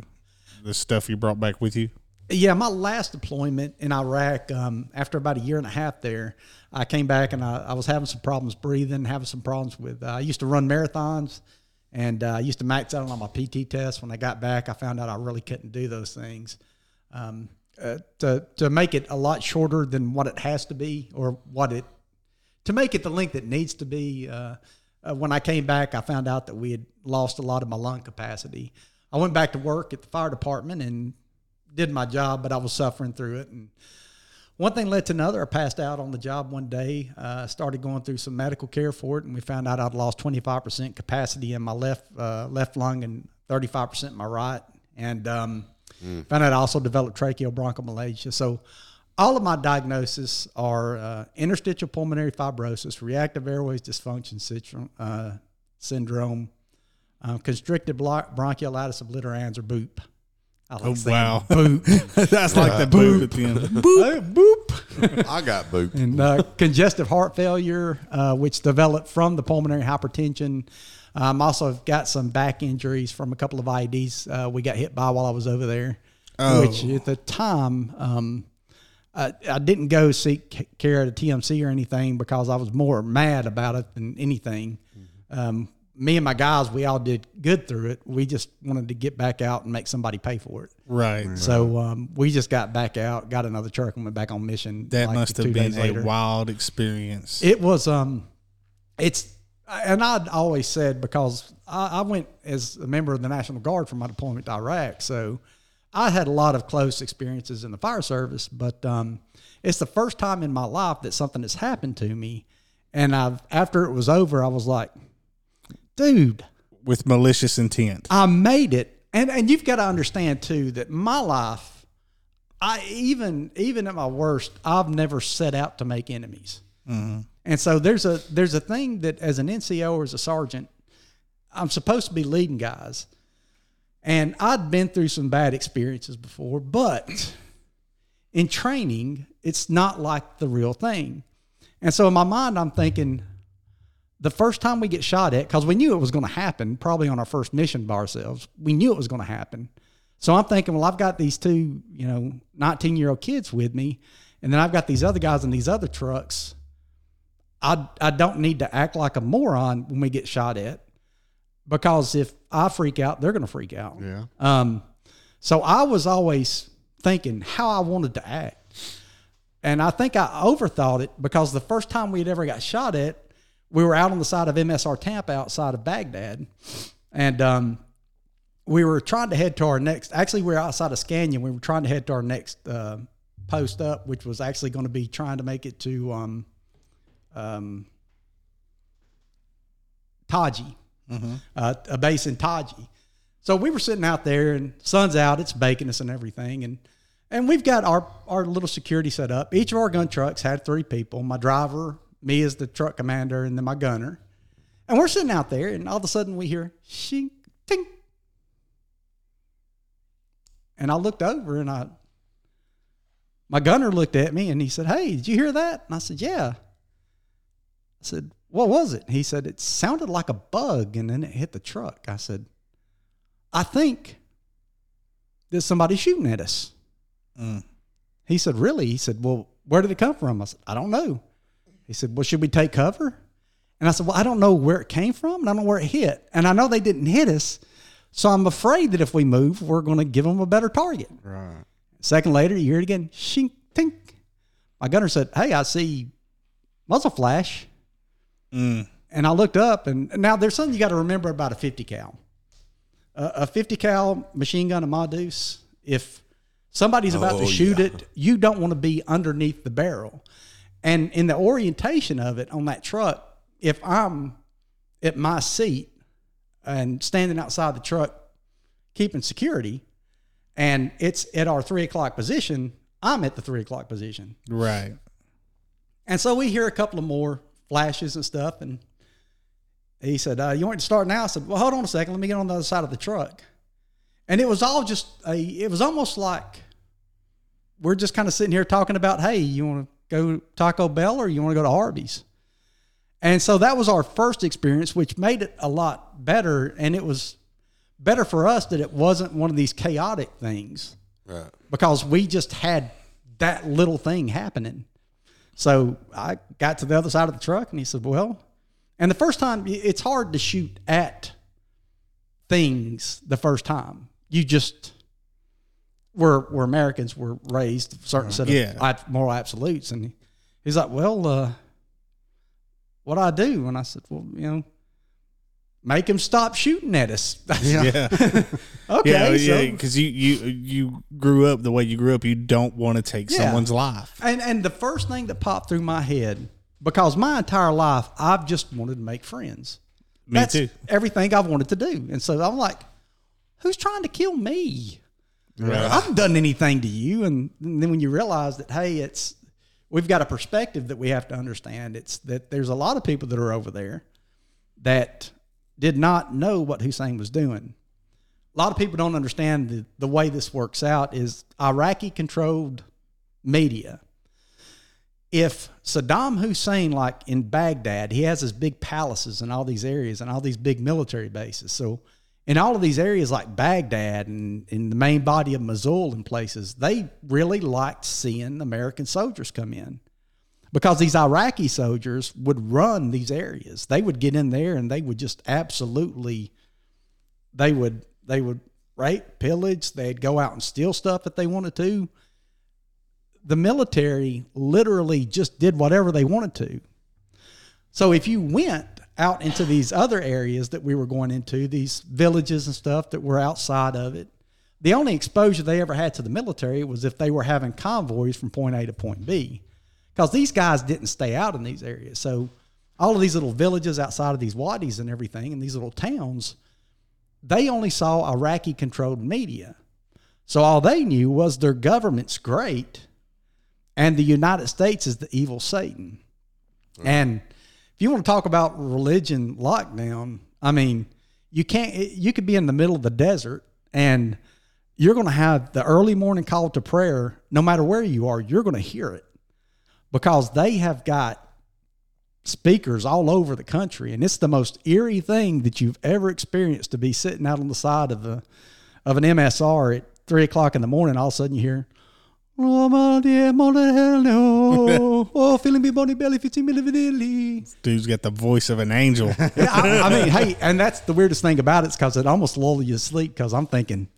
the stuff you brought back with you. Yeah, my last deployment in Iraq, um, after about a year and a half there, I came back and I, I was having some problems breathing, having some problems with. Uh, I used to run marathons, and uh, I used to max out on my PT test. When I got back, I found out I really couldn't do those things. Um, uh, to to make it a lot shorter than what it has to be, or what it to make it the length it needs to be. Uh, when I came back, I found out that we had lost a lot of my lung capacity. I went back to work at the fire department and did my job, but I was suffering through it. And one thing led to another. I passed out on the job one day. Uh, started going through some medical care for it, and we found out I'd lost 25% capacity in my left uh, left lung and 35% in my right. And um, found out I also developed tracheal bronchomalacia. So all of my diagnoses are uh, interstitial pulmonary fibrosis, reactive airways dysfunction syndrome, uh, syndrome um, constricted blo- bronchiolitis obliterans, or BOOP. I like Oh wow, BOOP. that's like the boop at the end. Boop. boop. I got BOOP. And uh, congestive heart failure, uh, which developed from the pulmonary hypertension. Um, also got some back injuries from a couple of IEDs uh, we got hit by while I was over there, Oh. which at the time um, I, I didn't go seek care at a TMC or anything because I was more mad about it than anything. Um, me and my guys, we all did good through it. We just wanted to get back out and make somebody pay for it. Right. So um, we just got back out, got another truck, and went back on mission. That like must two have been a later. wild experience. It was um, it's and I'd always said because I, I went as a member of the National Guard for my deployment to Iraq, so I had a lot of close experiences in the fire service. But um, it's the first time in my life that something has happened to me, and I've after it was over, I was like, dude, with malicious intent. I made it. And and you've got to understand too that my life, I even even at my worst, I've never set out to make enemies. And so there's a there's a thing that as an NCO or as a sergeant, I'm supposed to be leading guys. And I'd been through some bad experiences before, but in training, it's not like the real thing. And so in my mind, I'm thinking, the first time we get shot at, because we knew it was going to happen, probably on our first mission by ourselves, we knew it was going to happen. So I'm thinking, well, I've got these two, you know, 19 year old kids with me, and then I've got these other guys in these other trucks. I, I don't need to act like a moron when we get shot at because if I freak out, they're going to freak out. Yeah. Um, so I was always thinking how I wanted to act. And I think I overthought it because the first time we had ever got shot at, we were out on the side of MSR Tampa outside of Baghdad. And um, we were trying to head to our next, actually, we were outside of Scania. We were trying to head to our next uh, post up, which was actually going to be trying to make it to um, um, Taji, uh, a base in Taji. So we were sitting out there, and sun's out. It's baking us and everything, and and we've got our our little security set up. Each of our gun trucks had three people: my driver, me as the truck commander, and then my gunner. And we're sitting out there, and all of a sudden we hear shing, ting. And I looked over, and I my gunner looked at me, and he said, "Hey, did you hear that?" And I said, "Yeah." I said, "What was it?" He said, "It sounded like a bug, and then it hit the truck." I said, "I think there's somebody shooting at us." Mm. He said, "Really?" He said, "Well, where did it come from?" I said, "I don't know." He said, "Well, should we take cover?" And I said, "Well, I don't know where it came from, and I don't know where it hit, and I know they didn't hit us, so I'm afraid that if we move, we're going to give them a better target." Right. Second later, you hear it again. Shink, tink. My gunner said, Hey, I see muzzle flash. Mm. And I looked up, and now there's something you got to remember about a 50 cal. Uh, a 50 cal machine gun, a Ma Deuce, if somebody's about to Oh, shoot yeah. it, you don't want to be underneath the barrel. And in the orientation of it on that truck, if I'm at my seat and standing outside the truck keeping security, and it's at our three o'clock position, I'm at the three o'clock position. Right. And so we hear a couple of more flashes and stuff. And he said, uh, You want to start now? I said, Well, hold on a second. Let me get on the other side of the truck. And it was all just a, it was almost like we're just kind of sitting here talking about, Hey, you want to go Taco Bell or you want to go to Arby's? And so that was our first experience, which made it a lot better. And it was better for us that it wasn't one of these chaotic things Right. because we just had that little thing happening. So I got to the other side of the truck and he said, Well, and the first time it's hard to shoot at things the first time. You just, we're, we're Americans, we're raised a certain set of Yeah. moral absolutes. And he's like, Well, uh, what do I do? And I said, Well, you know, make him stop shooting at us. Yeah. okay. yeah, so- yeah, because you you you grew up the way you grew up. You don't want to take Yeah. someone's life. And and the first thing that popped through my head, because my entire life I've just wanted to make friends. Me That's too. everything I've wanted to do. And so I'm like, who's trying to kill me? Right. I haven't done anything to you. And then when you realize that, hey, it's we've got a perspective that we have to understand. It's that there's a lot of people that are over there that did not know what Hussein was doing. A lot of people don't understand the, the way this works out is Iraqi controlled media. If Saddam Hussein, like in Baghdad, he has his big palaces in all these areas and all these big military bases. So in all of these areas like Baghdad and in the main body of Mosul and places, they really liked seeing American soldiers come in because these Iraqi soldiers would run these areas. They would get in there and they would just absolutely, they would they would rape, pillage. They'd go out and steal stuff if they wanted to. The military literally just did whatever they wanted to. So if you went out into these other areas that we were going into, these villages and stuff that were outside of it, the only exposure they ever had to the military was if they were having convoys from point A to point B. Because these guys didn't stay out in these areas. So all of these little villages outside of these wadis and everything and these little towns, they only saw Iraqi controlled media. So all they knew was their government's great and the United States is the evil Satan. And if you want to talk about religion lockdown, I mean, you can't, you could be in the middle of the desert and you're going to have the early morning call to prayer, no matter where you are, you're going to hear it because they have got speakers all over the country. And it's the most eerie thing that you've ever experienced to be sitting out on the side of a, of an MSR at three o'clock in the morning. All of a sudden you hear, Oh, my dear. Oh, feeling me bony belly, 15 millividilly. Dude's got the voice of an angel. Yeah, I, I mean, hey, and that's the weirdest thing about it is because it almost lulls you to sleep because I'm thinking,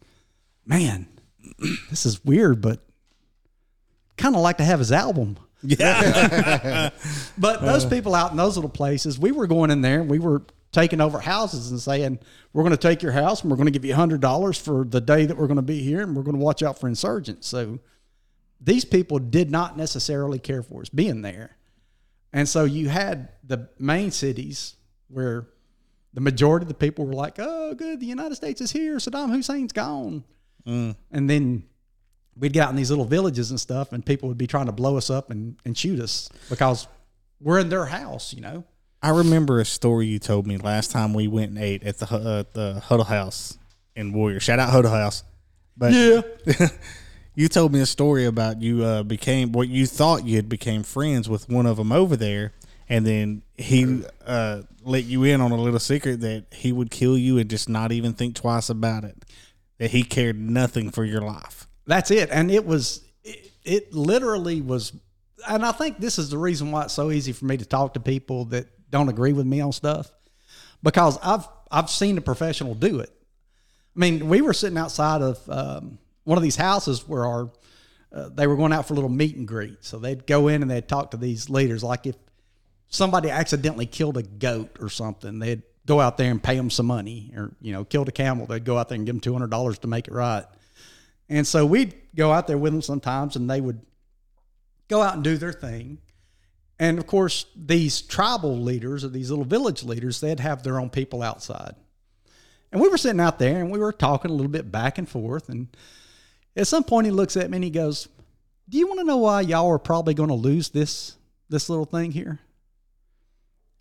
man, this is weird, but kind of like to have his album. yeah. But those people out in those little places, we were going in there and we were taking over houses and saying, we're going to take your house and we're going to give you $100 for the day that we're going to be here and we're going to watch out for insurgents. So these people did not necessarily care for us being there. And so you had the main cities where the majority of the people were like, oh, good, the United States is here. Saddam Hussein's gone. Mm. And then we'd get out in these little villages and stuff, and people would be trying to blow us up and, and shoot us because we're in their house, you know? I remember a story you told me last time we went and ate at the uh, the Huddle House in Warrior. Shout out Huddle House. But Yeah. you told me a story about you uh, became what you thought you had became friends with one of them over there, and then he uh, let you in on a little secret that he would kill you and just not even think twice about it. That he cared nothing for your life. That's it. And it was, it, it literally was, and I think this is the reason why it's so easy for me to talk to people that don't agree with me on stuff because I've, I've seen a professional do it. I mean, we were sitting outside of um, one of these houses where our, uh, they were going out for a little meet and greet. So they'd go in and they'd talk to these leaders. Like if somebody accidentally killed a goat or something, they'd go out there and pay them some money or, you know, killed a camel. They'd go out there and give them $200 to make it right. And so we'd go out there with them sometimes and they would go out and do their thing. And of course, these tribal leaders or these little village leaders, they'd have their own people outside. And we were sitting out there and we were talking a little bit back and forth. And at some point, he looks at me and he goes, Do you want to know why y'all are probably going to lose this, this little thing here?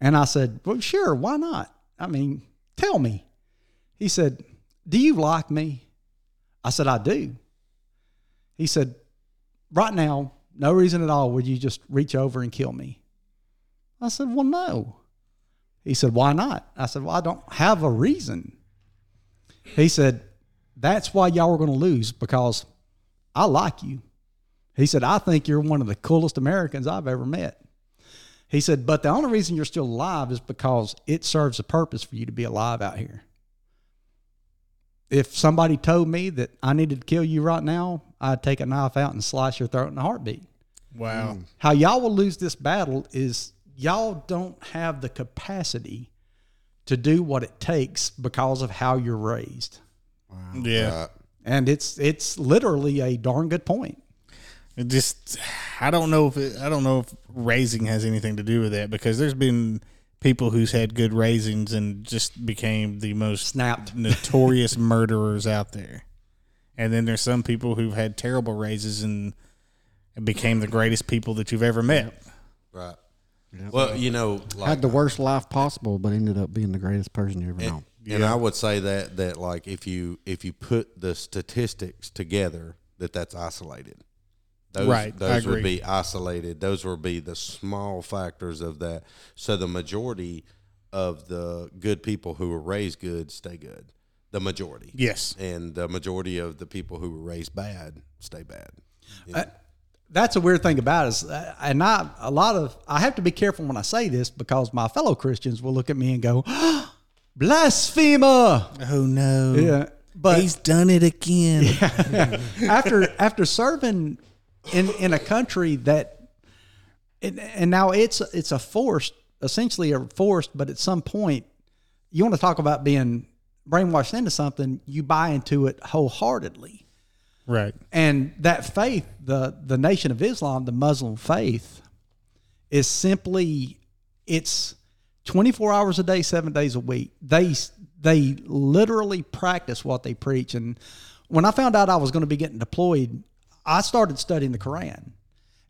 And I said, Well, sure, why not? I mean, tell me. He said, Do you like me? I said, I do. He said, Right now, no reason at all would you just reach over and kill me. I said, Well, no. He said, Why not? I said, Well, I don't have a reason. He said, That's why y'all are going to lose because I like you. He said, I think you're one of the coolest Americans I've ever met. He said, But the only reason you're still alive is because it serves a purpose for you to be alive out here. If somebody told me that I needed to kill you right now, I'd take a knife out and slice your throat in a heartbeat. Wow. Hmm. How y'all will lose this battle is y'all don't have the capacity to do what it takes because of how you're raised. Yeah. Right. And it's it's literally a darn good point. It just I don't know if it, I don't know if raising has anything to do with that because there's been people who's had good raisings and just became the most Snapped. notorious murderers out there. And then there's some people who've had terrible raises and, and became the greatest people that you've ever met. Right. Well, you know, like, Had the uh, worst life possible, but ended up being the greatest person you ever known. and I would say that that like if you if you put the statistics together, that that's isolated. Those, Right, I Those would be isolated. Those would be the small factors of that. So the majority of the good people who were raised good stay good. the majority. Yes. And the majority of the people who were raised bad stay bad. You know? that's a weird thing about it is, uh, and I a lot of I have to be careful when I say this because my fellow Christians will look at me and go, blasphemer. Oh no. Yeah, but He's done it again. after after serving in in a country that and, and now it's it's a forced essentially a forced but at some point you want to talk about being brainwashed into something you buy into it wholeheartedly. Right. and that faith the the nation of islam the muslim faith is simply it's 24 hours a day 7 days a week. They they literally practice what they preach. And when i found out i was going to be getting deployed i started studying the quran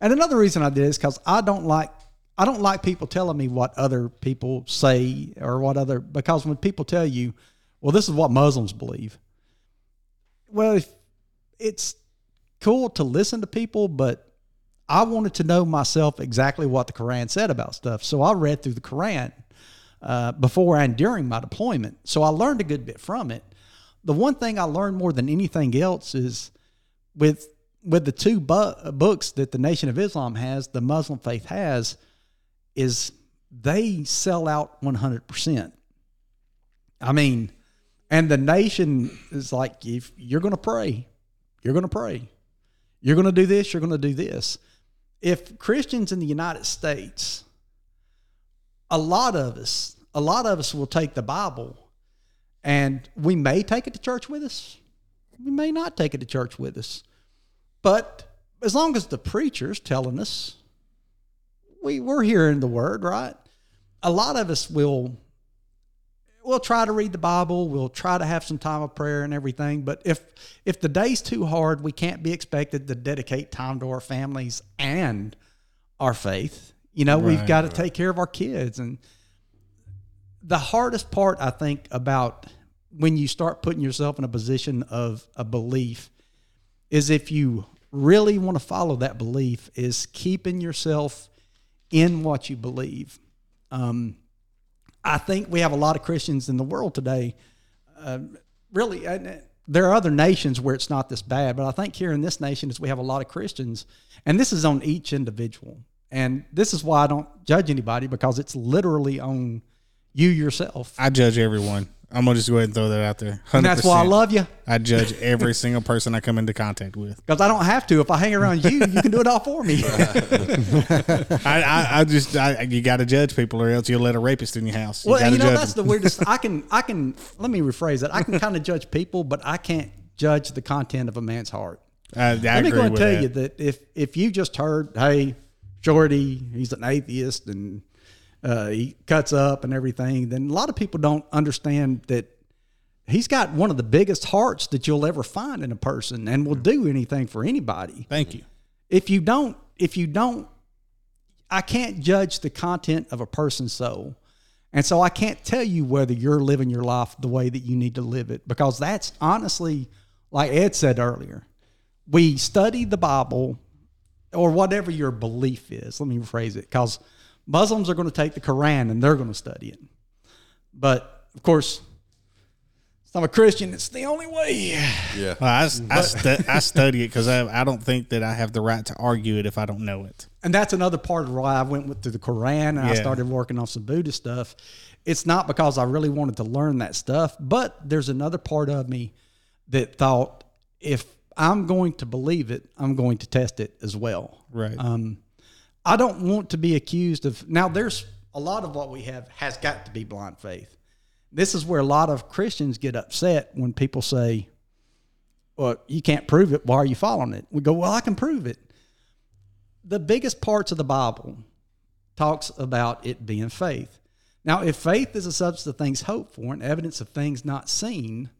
and another reason i did is cuz i don't like i don't like people telling me what other people say or what other because when people tell you well this is what muslims believe well it's cool to listen to people, but I wanted to know myself exactly what the Quran said about stuff. So I read through the Quran uh, before and during my deployment. So I learned a good bit from it. The one thing I learned more than anything else is with with the two bu- books that the Nation of Islam has, the Muslim faith has, is they sell out 100%. I mean, and the nation is like, if you're going to pray, you're going to pray. You're going to do this, you're going to do this. If Christians in the United States, a lot of us, a lot of us will take the Bible and we may take it to church with us. We may not take it to church with us. But as long as the preacher's telling us, we, we're hearing the word, right? A lot of us will we'll try to read the Bible. We'll try to have some time of prayer and everything. But if if the day's too hard, we can't be expected to dedicate time to our families and our faith. You know, we've Right, got to take care of our kids. And the hardest part, I think, about when you start putting yourself in a position of a belief is if you really want to follow that belief, is keeping yourself in what you believe. Um, I think we have a lot of Christians in the world today. Uh, really, uh, there are other nations where it's not this bad, but I think here in this nation is we have a lot of Christians, and this is on each individual. And this is why I don't judge anybody because it's literally on you yourself. I judge everyone. I'm gonna just go ahead and throw that out there. 100%. And that's why I love you I judge every single person I come into contact with. because I don't have to. If I hang around you, you can do it all for me. I, I, I just I, you got to judge people, or else you'll let a rapist in your house. You well, you know that's them. the weirdest. I can I can let me rephrase that. I can kind of judge people, but I can't judge the content of a man's heart. I, I Let me go and tell that. you that if if you just heard, hey, Shorty, he's an atheist and uh, he cuts up and everything, then a lot of people don't understand that he's got one of the biggest hearts that you'll ever find in a person and will do anything for anybody. Thank you. If you don't, if you don't, I can't judge the content of a person's soul. And so I can't tell you whether you're living your life the way that you need to live it because that's honestly, like Ed said earlier, we study the Bible or whatever your belief is. Let me rephrase it because Muslims are going to take the Quran and they're going to study it. But of course, if I'm a Christian, it's the only way. Yeah. Well, I, I, stu- I study it because I, I don't think that I have the right to argue it if I don't know it. And that's another part of why I went with, to the Quran and I started working on some Buddhist stuff. It's not because I really wanted to learn that stuff, but there's another part of me that thought if I'm going to believe it, I'm going to test it as well. Right. Um, I don't want to be accused of. Now, there's a lot of what we have has got to be blind faith. This is where a lot of Christians get upset when people say, "Well, you can't prove it. Why are you following it?" We go, "Well, I can prove it." The biggest parts of the Bible talks about it being faith. Now, if faith is a substance of things hoped for and evidence of things not seen,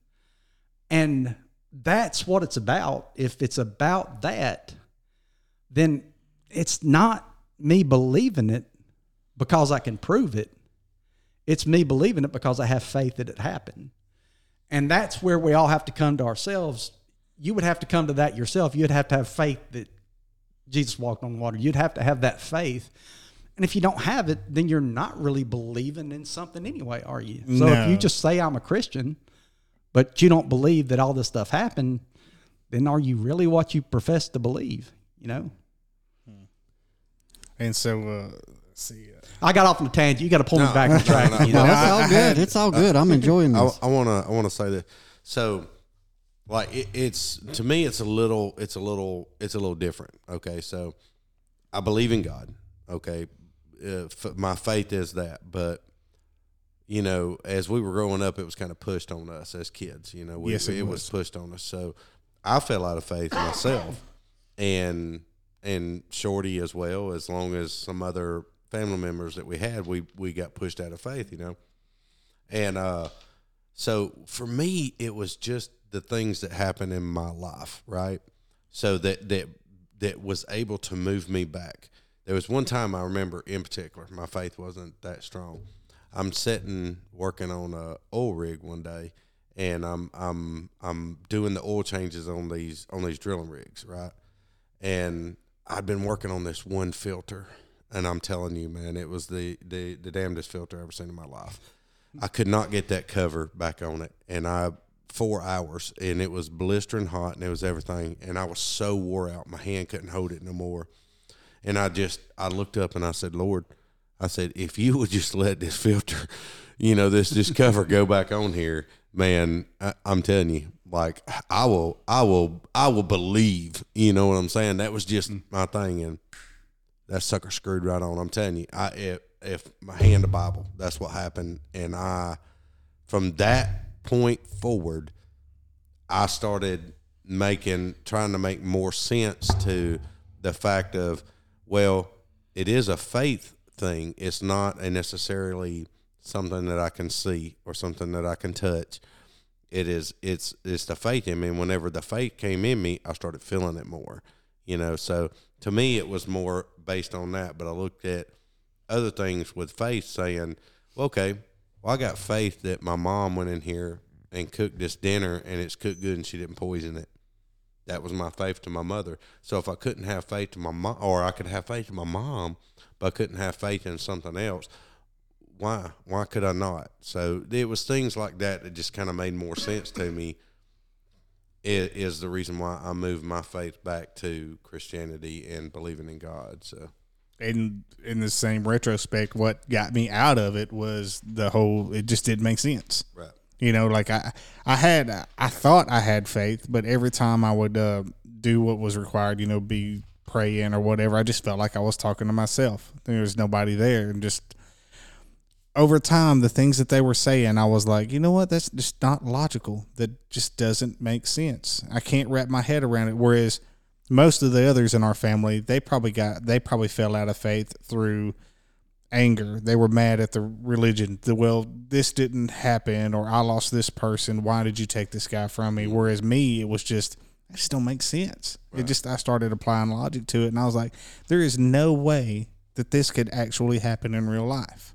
and that's what it's about, if it's about that, then it's not me believing it because I can prove it. It's me believing it because I have faith that it happened. And that's where we all have to come to ourselves. You would have to come to that yourself. You'd have to have faith that Jesus walked on water. You'd have to have that faith. And if you don't have it, then you're not really believing in something anyway, are you? So if you just say I'm a Christian, but you don't believe that all this stuff happened, then are you really what you profess to believe? You know. And so, uh, see. Uh, I got off on a tangent. You got to pull me back on no, track. no. You No, know. it's all good. It's all good. I'm enjoying I, this. I wanna I wanna say that. So, like it, it's to me, it's a little, it's a little, it's a little different. Okay, so I believe in God. Okay, uh, f- my faith is that, but you know, as we were growing up, it was kind of pushed on us as kids. You know, we, Yes, it it, was. was. pushed on us. So I fell out of faith myself, and and Shorty as well. As long as some other family members that we had, we we got pushed out of faith. You know, and uh, so for me, it was just the things that happened in my life, right? So that that that was able to move me back. There was one time I remember in particular, my faith wasn't that strong. I'm sitting working on a oil rig one day, and I'm I'm I'm doing the oil changes on these on these drilling rigs, right? And I'd been working on this one filter, and I'm telling you, man, it was the the the damnedest filter I've ever seen in my life. I could not get that cover back on it, and I four hours, and it was blistering hot, and it was everything, and I was so wore out, my hand couldn't hold it no more, and I just I looked up and I said, Lord, I said, if you would just let this filter, you know, this this cover go back on here, man, I, I'm telling you, like I will, I will, I will believe. You know what I'm saying? That was just mm. my thing, and that sucker screwed right on. I'm telling you, I if, if my hand the Bible, that's what happened, and I from that point forward, I started making trying to make more sense to the fact of well, it is a faith thing. It's not a necessarily something that I can see or something that I can touch. It is it's it's the faith in me. And whenever the faith came in me, I started feeling it more. You know, so to me it was more based on that. But I looked at other things with faith saying, well, okay, well I got faith that my mom went in here and cooked this dinner and it's cooked good and she didn't poison it. That was my faith to my mother. So if I couldn't have faith to my mom, or I could have faith to my mom, but I couldn't have faith in something else, why? Why could I not? So it was things like that that just kind of made more sense to me. Is, is the reason why I moved my faith back to Christianity and believing in God. So and in the same retrospect, what got me out of it was the whole. It just didn't make sense. right, You know, like I, I had, I thought I had faith, but every time I would uh, do what was required, you know, be praying or whatever, I just felt like I was talking to myself. There was nobody there, and just over time, the things that they were saying, I was like, you know what, that's just not logical. That just doesn't make sense. I can't wrap my head around it. Whereas most of the others in our family, they probably got, they probably fell out of faith through anger. They were mad at the religion. The well, this didn't happen, or I lost this person. Why did you take this guy from me? Mm-hmm. Whereas me, it was just it just don't make sense. It just I started applying logic to it, and I was like, there is no way that this could actually happen in real life.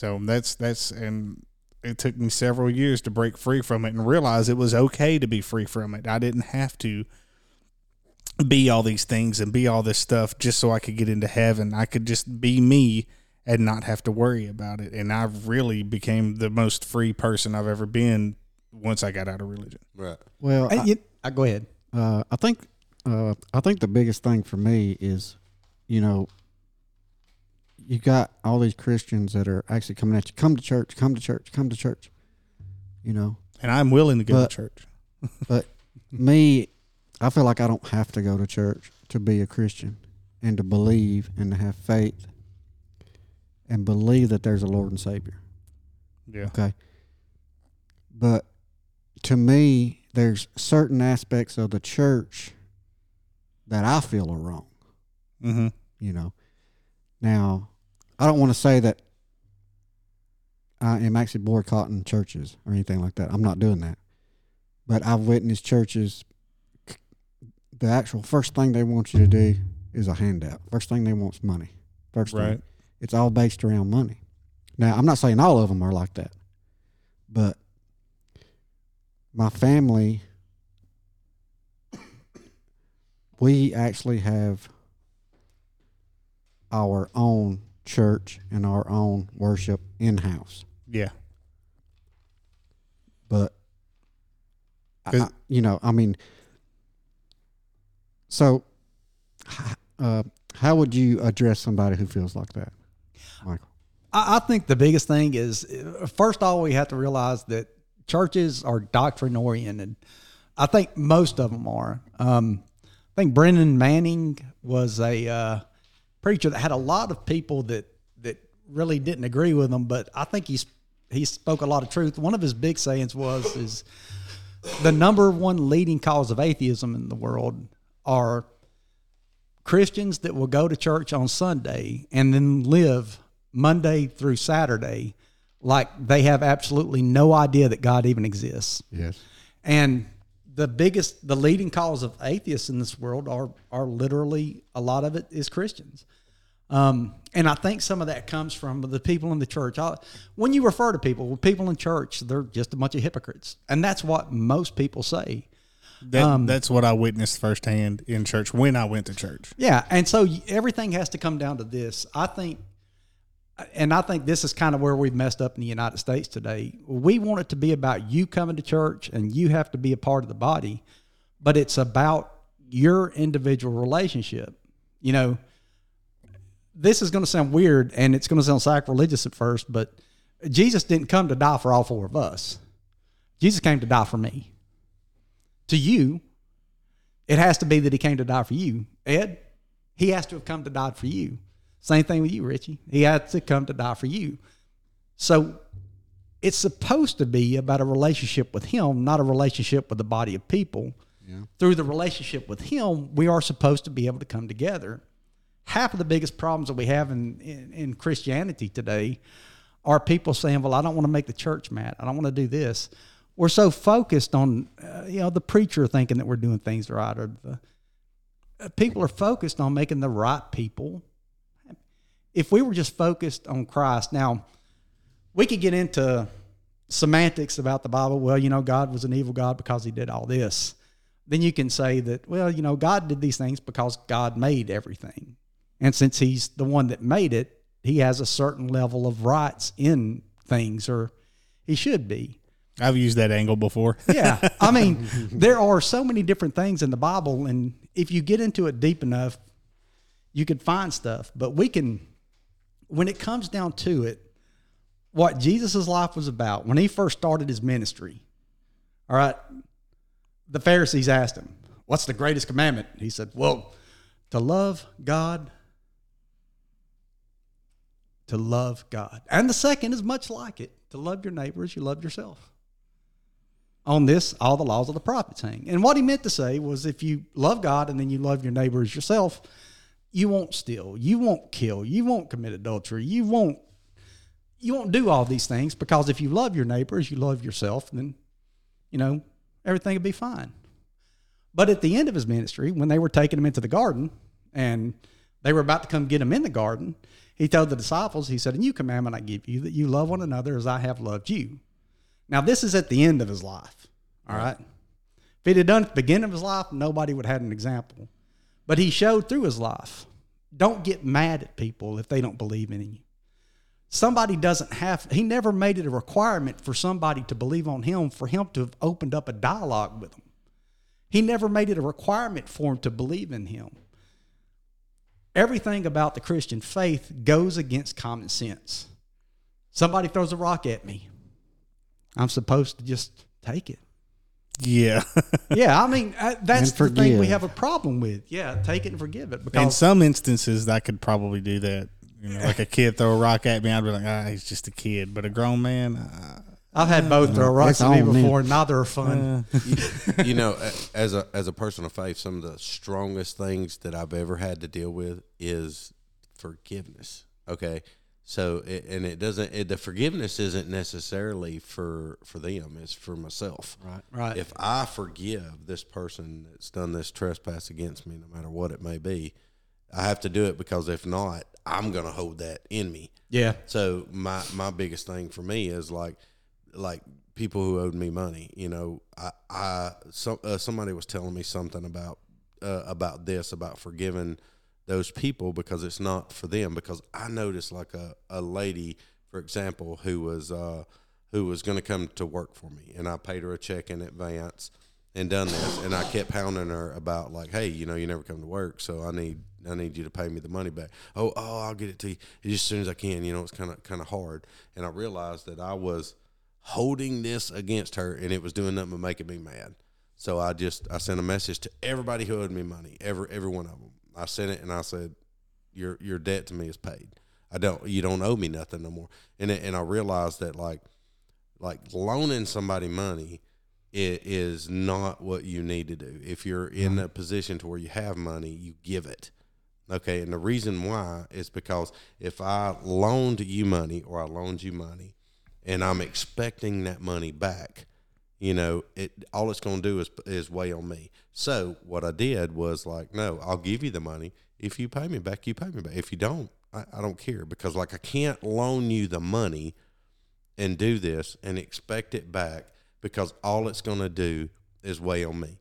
So that's that's and it took me several years to break free from it and realize it was okay to be free from it. I didn't have to be all these things and be all this stuff just so I could get into heaven. I could just be me and not have to worry about it. And I really became the most free person I've ever been once I got out of religion. right, Well, Hey, I, I go ahead. uh, I think uh, I think the biggest thing for me is, you know, you got all these Christians that are actually coming at you. Come to church. Come to church. Come to church. You know, And I'm willing to go But- to church. but me, I feel like I don't have to go to church to be a Christian and to believe and to have faith and believe that there's a Lord and Savior. Yeah. Okay. But to me, there's certain aspects of the church that I feel are wrong, Mm-hmm. you know. Now, I don't want to say that I am actually boycotting churches or anything like that. I'm not doing that. But I've witnessed churches, the actual first thing they want you to do is a handout. First thing they want is money. First thing Right. it's all based around money. Now, I'm not saying all of them are like that, but my family, we actually have our own church and our own worship in house. Yeah. But I- I- you know, I mean, so uh, how would you address somebody who feels like that, Michael? I, I think the biggest thing is uh, first all we have to realize that churches are doctrine oriented. I think most of them are. Um, I think Brennan Manning was a uh, preacher that had a lot of people that that really didn't agree with him, but I think he's he spoke a lot of truth. One of his big sayings was is the number one leading cause of atheism in the world are Christians that will go to church on Sunday and then live Monday through Saturday like they have absolutely no idea that God even exists. Yes. And the biggest, the leading cause of atheists in this world are are literally a lot of it is Christians. Um, and I think some of that comes from the people in the church. I, when you refer to people, people in church, they're just a bunch of hypocrites, and that's what most people say. That, Um, that's what I witnessed firsthand in church when I went to church. Yeah, and so everything has to come down to this. I think, and I think this is kind of where we've messed up in the United States today. We want it to be about you coming to church and you have to be a part of the body, but it's about your individual relationship. You know, this is going to sound weird and it's going to sound sacrilegious at first, but Jesus didn't come to die for all four of us. Jesus came to die for me. To you, it has to be that he came to die for you. Ed, he has to have come to die for you. Same thing with you, Richie. He had to come to die for you. So it's supposed to be about a relationship with him, not a relationship with the body of people. Through the relationship with him, we are supposed to be able to come together. Half of the biggest problems that we have in, in, in Christianity today are people saying, "Well, I don't want to make the church mad. I don't want to do this." We're so focused on, uh, you know, the preacher thinking that we're doing things right, or the uh, people are focused on making the right people. If we were just focused on Christ, now we could get into semantics about the Bible. Well, you know, God was an evil God because He did all this. Then you can say that, well, you know, God did these things because God made everything. And since He's the one that made it, He has a certain level of rights in things, or He should be. I've used that angle before. Yeah. I mean, there are so many different things in the Bible, and if you get into it deep enough, you could find stuff. But we can, when it comes down to it, what Jesus' life was about, when he first started his ministry, all right, the Pharisees asked him, What's the greatest commandment? He said, Well, to love God, to love God. And the second is much like it to love your neighbor as you love yourself on this, all the laws of the prophets hang. And what he meant to say was if you love God and then you love your neighbor as yourself, you won't steal, you won't kill, you won't commit adultery, you won't you won't do all these things because if you love your neighbor as you love yourself, then you know, everything will be fine. But at the end of his ministry, when they were taking him into the garden and they were about to come get him in the garden, he told the disciples, he said, A new commandment I give you, that you love one another as I have loved you. Now, this is at the end of his life. All right. If he'd have done it at the beginning of his life, nobody would have had an example. But he showed through his life. Don't get mad at people if they don't believe in you. Somebody doesn't have, he never made it a requirement for somebody to believe on him for him to have opened up a dialogue with them. He never made it a requirement for him to believe in him. Everything about the Christian faith goes against common sense. Somebody throws a rock at me. I'm supposed to just take it. Yeah. Yeah, I mean uh, that's And the thing we have a problem with. Yeah, take it and forgive it Because In some instances, I could probably do that. You know, like a kid throw a rock at me, I'd be like, ah, he's just a kid. But a grown man, uh, I've had both throw rocks at me on me. before. Neither are fun. you know, as a as a person of faith, some of the strongest things that I've ever had to deal with is forgiveness. Okay, so it, and it doesn't. It, the forgiveness isn't necessarily for for them; it's for myself. Right. Right. If I forgive this person that's done this trespass against me, no matter what it may be, I have to do it because if not, I'm going to hold that in me. yeah, So my my biggest thing for me is like like people who owed me money. You know, I I some uh, somebody was telling me something about uh, about this about forgiving those people because it's not for them. Because I noticed like a a lady, for example, who was uh who was going to come to work for me, and I paid her a check in advance. and done this, and I kept pounding her about like, hey, you know, you never come to work, so I need I need you to pay me the money back. Oh, oh, I'll get it to you as soon as I can. You know, it's kind of kind of hard, and I realized that I was holding this against her, and it was doing nothing but making me mad. So I just I sent a message to everybody who owed me money, every every one of them. I sent it and I said, your your debt to me is paid. I don't you don't owe me nothing no more. And it, and I realized that like like loaning somebody money it is not what you need to do. If you're in a position to where you have money, you give it. Okay, and the reason why is because if I loaned you money or I loaned you money and I'm expecting that money back, you know, it all it's going to do is is weigh on me. So what I did was like, no, I'll give you the money. If you pay me back, you pay me back. If you don't, I, I don't care because like I can't loan you the money and do this and expect it back because all it's going to do is weigh on me.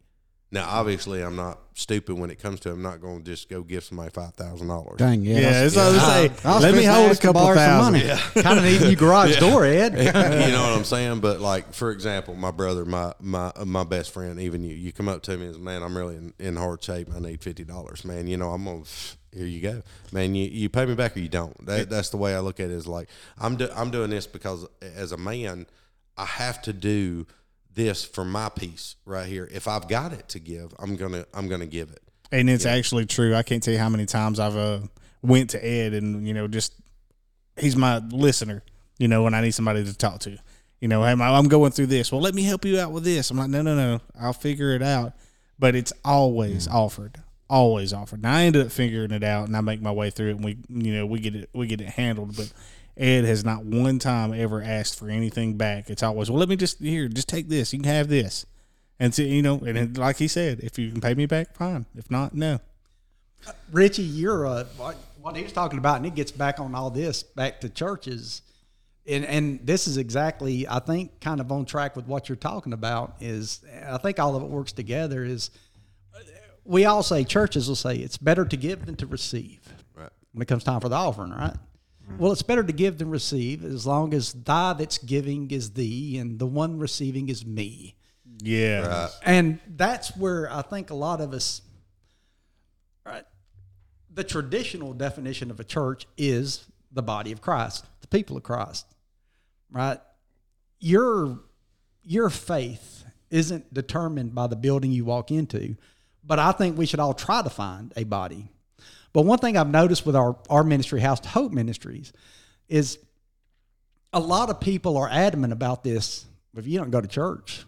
Now, obviously, I'm not stupid when it comes to. I'm not going to just go give somebody five thousand dollars. Dang, yeah. Yeah, that's- it's all to say. I was Let me fixing to hold a ask to couple borrow some thousand. money. kind of need a new garage door, Ed. you know what I'm saying? But like, for example, my brother, my my uh, my best friend, even you, you come up to me and say, "Man, I'm really in, in hard shape. I need fifty dollars, man. You know, I'm gonna." Here you go, man. You, you pay me back or you don't. That, that's the way I look at it. Is like I'm do, I'm doing this because as a man, I have to do this for my piece right here. If I've got it to give, I'm gonna I'm gonna give it. And it's actually true. I can't tell you how many times I've uh, went to Ed and you know just he's my listener. You know when I need somebody to talk to. You know, hey, I'm going through this. Well, let me help you out with this. I'm like, no, no, no. I'll figure it out. But it's always offered, always offered. Now I ended up figuring it out, and I make my way through it, and we, you know, we get it, we get it handled. But Ed has not one time ever asked for anything back. It's always, well, let me just here, just take this. You can have this, and so, you know, and it- like he said, if you can pay me back, fine. If not, no. Richie, you're uh, what, what he was talking about, and it gets back on all this back to churches, and and this is exactly I think kind of on track with what you're talking about. Is I think all of it works together. Is we all say churches will say it's better to give than to receive Right. when it comes time for the offering, right? Mm-hmm. Well, it's better to give than receive as long as thy that's giving is thee and the one receiving is me. Yeah. And that's where I think a lot of us, right? The traditional definition of a church is the body of Christ, the people of Christ, right? Your your faith isn't determined by the building you walk into, but I think we should all try to find a body. But one thing I've noticed with our our ministry, House2Hope Ministries, is a lot of people are adamant about this. If you don't go to church,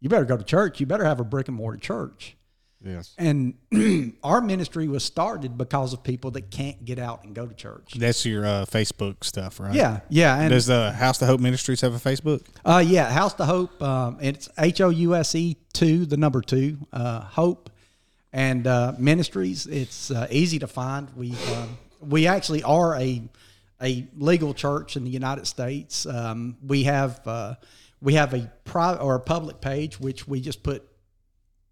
you better go to church. You better have a brick and mortar church. Yes. And our ministry was started because of people that can't get out and go to church. That's your uh, Facebook stuff, right? Yeah, yeah, and Does the House2Hope Ministries have a Facebook? uh, yeah, House2Hope. Um, it's H O U S E two, the number two, uh, Hope, and uh, Ministries. It's uh, easy to find. We um, we actually are a a legal church in the United States. Um, we have uh, we have a private or a public page which we just put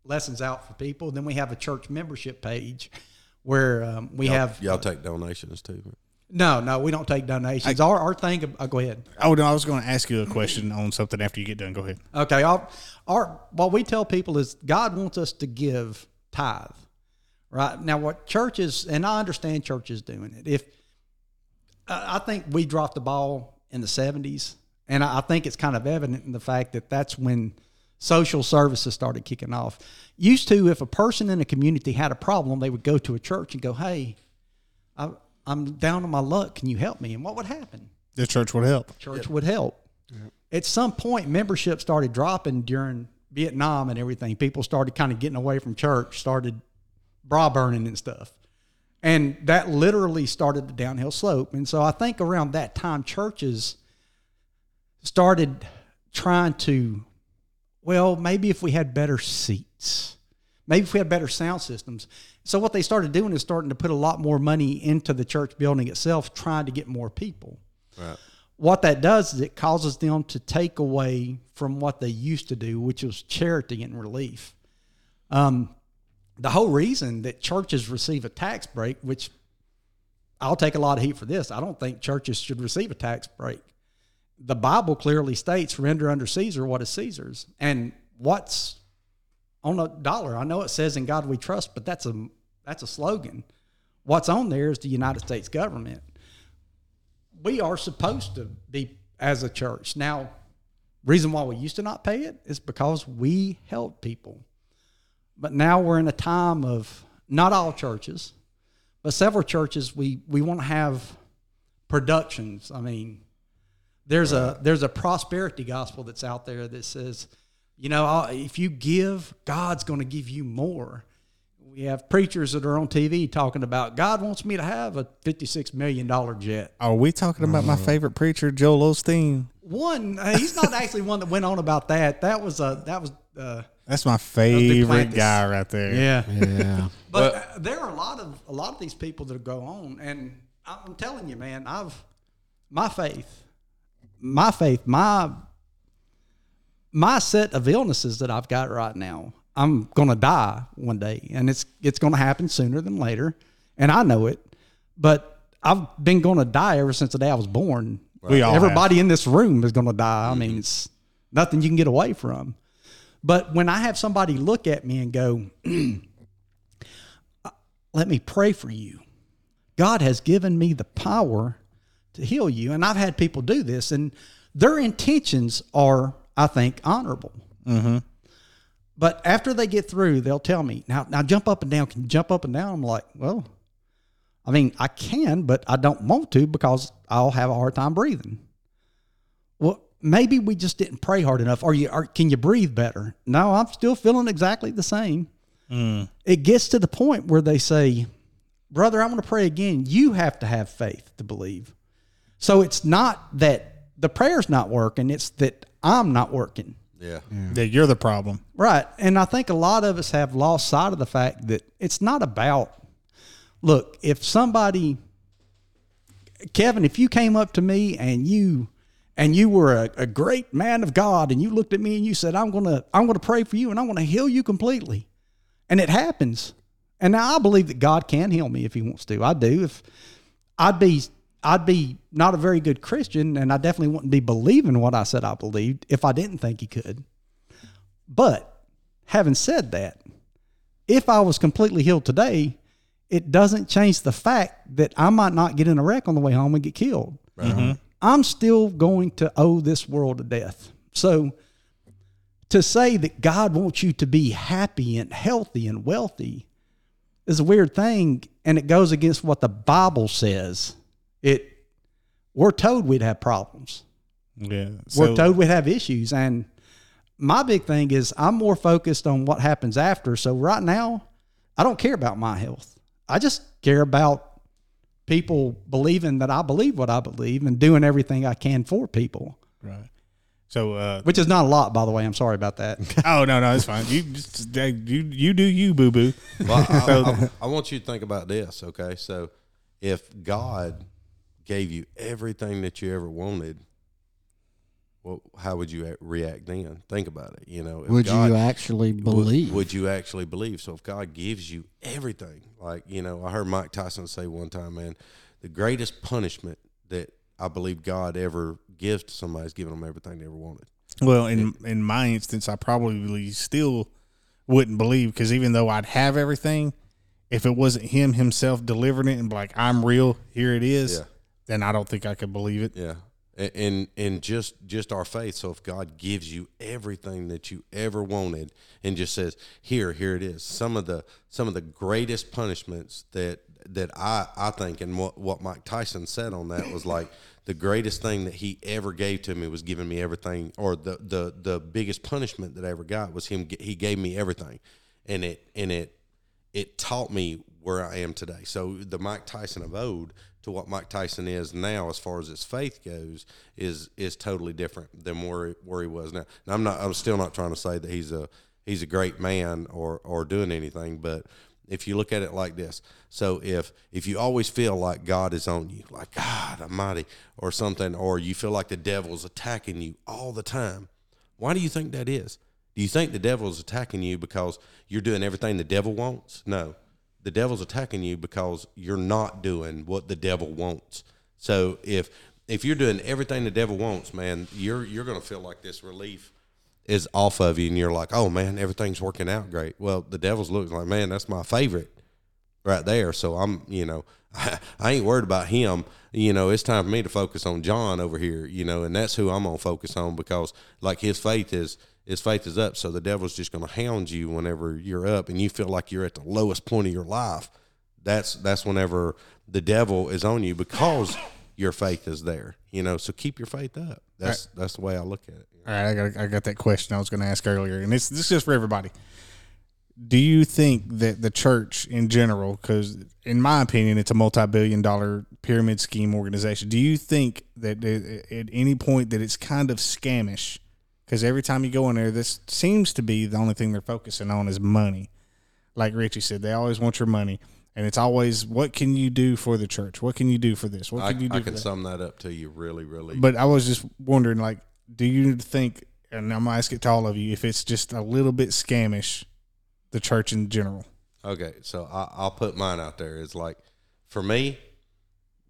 lessons out for people. Then we have a church membership page where um, we have Y'all take donations too. no, no, we don't take donations. I, our our thing. Uh, go ahead. Oh no, I was going to ask you a question on something after you get done. Go ahead. Okay, our, our what we tell people is God wants us to give tithe, right? Now, what churches and I understand churches doing it. If I I think we dropped the ball in the seventies, and I I think it's kind of evident in the fact that that's when social services started kicking off. Used to, if a person in a community had a problem, they would go to a church and go, "Hey, I, I'm down on my luck. Can you help me?" And what would happen? The church would help. church would help. At some point, membership started dropping during Vietnam and everything. People started kind of getting away from church, started bra burning and stuff. And that literally started the downhill slope. And so I think around that time, churches started trying to, well, maybe if we had better seats, maybe if we had better sound systems. So what they started doing is starting to put a lot more money into the church building itself, trying to get more people Right. What that does is it causes them to take away from what they used to do, which was charity and relief. Um, the whole reason that churches receive a tax break, which I'll take a lot of heat for this, I don't think churches should receive a tax break. The Bible clearly states, "Render unto Caesar what is Caesar's," and what's on a dollar. I know it says "In God We Trust," but that's a that's a slogan. What's on there is the United States government. We are supposed to be as a church now. Reason why we used to not pay it is because we helped people, but now we're in a time of not all churches, but several churches. We we want to have productions. I mean, there's a there's a prosperity gospel that's out there that says, you know, if you give, God's going to give you more. We have preachers that are on TV talking about God wants me to have a fifty-six million dollar jet. Are we talking about my favorite preacher, Joel Osteen? One, uh, he's not actually one that went on about that. That was a that was. Uh, That's my favorite guy right there. yeah, Yeah. But uh, there are a lot of a lot of these people that go on, and I'm telling you, man, I've my faith, my faith, my my set of illnesses that I've got right now. I'm gonna die one day, and it's it's gonna happen sooner than later, and I know it. But I've been gonna die ever since the day I was born. We all Everybody in this room is gonna die. I mean, mm-hmm. it's nothing you can get away from. But when I have somebody look at me and go, uh, let me pray for you. God has given me the power to heal you. And I've had people do this, and their intentions are, I think, honorable. Mm-hmm. But after they get through, they'll tell me, now, now jump up and down. Can you jump up and down? I'm like, well, I mean, I can, but I don't want to because I'll have a hard time breathing. Well, maybe we just didn't pray hard enough. Are you? Are, can you breathe better? No, I'm still feeling exactly the same. Hmm. It gets to the point where they say, "Brother, I want to pray again. You have to have faith to believe." So it's not that the prayer's not working; it's that I'm not working. Yeah. That you're the problem. Right. And I think a lot of us have lost sight of the fact that it's not about, look, if somebody, Kevin, if you came up to me and you, and you were a, a great man of God and you looked at me and you said, I'm going to, I'm going to pray for you and I'm going to heal you completely. And it happens. And now I believe that God can heal me if he wants to. I do. If I'd be, I'd be not a very good Christian and I definitely wouldn't be believing what I said I believed if I didn't think he could. But having said that, if I was completely healed today, it doesn't change the fact that I might not get in a wreck on the way home and get killed. Mm-hmm. I'm still going to owe this world a death. So to say that God wants you to be happy and healthy and wealthy is a weird thing and it goes against what the Bible says. It we're told we'd have problems Yeah. we're told we'd have issues. And my big thing is I'm more focused on what happens after. So right now, I don't care about my health. I just care about people believing that I believe what I believe and doing everything I can for people, right. So, uh, which is not a lot, by the way. I'm sorry about that. oh no, no, it's fine. You just you you do you, boo boo. Well, I, I, I want you to think about this, okay? So, if God gave you everything that you ever wanted, well, how would you react then? Think about it. You know, if Would God, you actually believe? Would, you actually believe? So, if God gives you everything, like you know, I heard Mike Tyson say one time, man, the greatest punishment that I believe God ever gives to somebody is giving them everything they ever wanted. Well, in in my instance, I probably still wouldn't believe because even though I'd have everything, if it wasn't him himself delivering it and like I'm real, here it is, Yeah. Then I don't think I could believe it. Yeah. And and just just our faith. So if God gives you everything that you ever wanted and just says, "Here, here it is." Some of the some of the greatest punishments that that I I think and what what Mike Tyson said on that was like the greatest thing that he ever gave to me was giving me everything or the the the biggest punishment that I ever got was him he gave me everything. And it and it it taught me where I am today. So the Mike Tyson of old to what Mike Tyson is now, as far as his faith goes, is is totally different than where where he was now. Now I'm not. I'm still not trying to say that he's a he's a great man or or doing anything, but if you look at it like this, so if if you always feel like God is on you, like God Almighty or something, or you feel like the devil's attacking you all the time, why do you think that is? Do you think the devil is attacking you because you're doing everything the devil wants? No. The devil's attacking you because you're not doing what the devil wants. So if if you're doing everything the devil wants, man, you're you're to feel like this relief is off of you and you're like, oh man, everything's working out great. Well, the devil's looking like, man, that's my favorite right there. So I'm, you know, I, I ain't worried about him. You know, it's time for me to focus on John over here, you know, and that's who I'm to focus on because like his faith is, his faith is up. So the devil's just going to hound you whenever you're up and you feel like you're at the lowest point of your life. That's, that's whenever the devil is on you because your faith is there, you know, so keep your faith up. That's, that's the way I look at it. All right, I got I got that question I was going to ask earlier, and this this is just for everybody. Do you think that the church in general, because in my opinion, it's a multi-billion-dollar pyramid scheme organization, do you think that at any point that it's kind of scamish? Because every time you go in there, this seems to be the only thing they're focusing on is money. Like Richie said, they always want your money, and it's always what can you do for the church? What can you do for this? What I, can you do I can that? sum that up to you really, really. But I was just wondering, like, do you think, and I'm gonna ask it to all of you, if it's just a little bit scamish, the church in general? Okay, so I, I'll put mine out there. It's like, for me,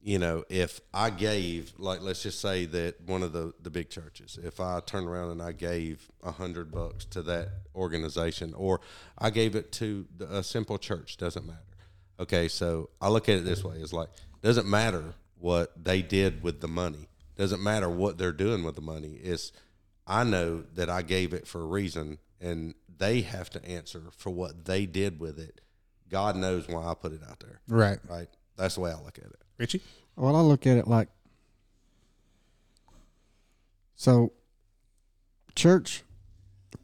you know, if I gave, like, let's just say that one of the the big churches, if I turned around and I gave a hundred bucks to that organization, or I gave it to the- a simple church, doesn't matter. Okay, so I look at it this way: it's like doesn't matter what they did with the money, doesn't matter what they're doing with the money. It's I know that I gave it for a reason, and they have to answer for what they did with it. God knows why I put it out there. Right, Right? That's the way I look at it. Richie. Well, I look at it like so. Church,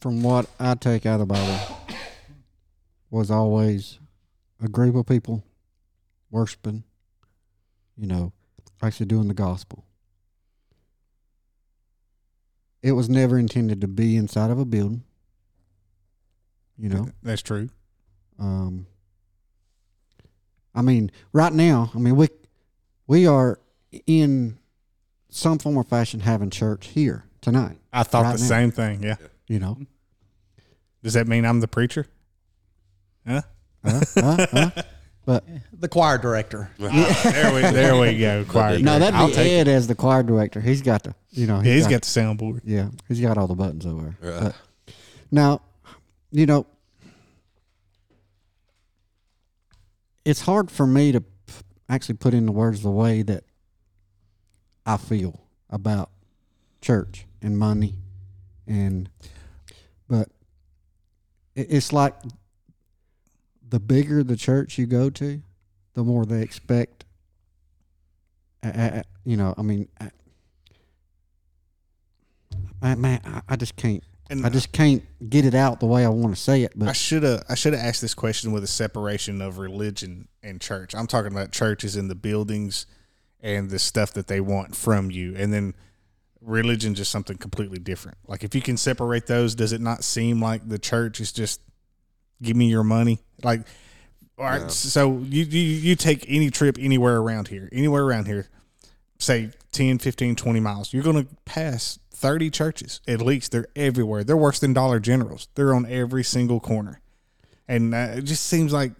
from what I take out of the Bible, was always a group of people worshiping, you know, actually doing the gospel. It was never intended to be inside of a building. You know, that's true. um, I mean, right now, I mean, we we are in some form or fashion having church here tonight. I thought Right the now. same thing. Yeah. You know, Does that mean I'm the preacher? Huh? Huh? Huh? Huh? but The choir director. there we there we go. Choir. no, director. I'll that'd be take Ed as the choir director. He's got the, you know, it. Yeah, he's got the soundboard. yeah, he's got all the buttons over there. Right. But now, you know, it's hard for me to actually put into words the way that I feel about church and money, and but it's like the bigger the church you go to, the more they expect. You know, I mean, man, I just can't. And I just can't get it out the way I want to say it. But I But should have I should have asked this question with a separation of religion and church. I'm talking about churches and the buildings and the stuff that they want from you, and then religion just something completely different. Like if you can separate those, does it not seem like the church is just give me your money? Like, all right, No. so you, you you take any trip anywhere around here, anywhere around here, say 10, 15, 20 miles, you're going to pass 30 churches at least. They're everywhere. They're worse than Dollar Generals. They're on every single corner. And uh, it just seems like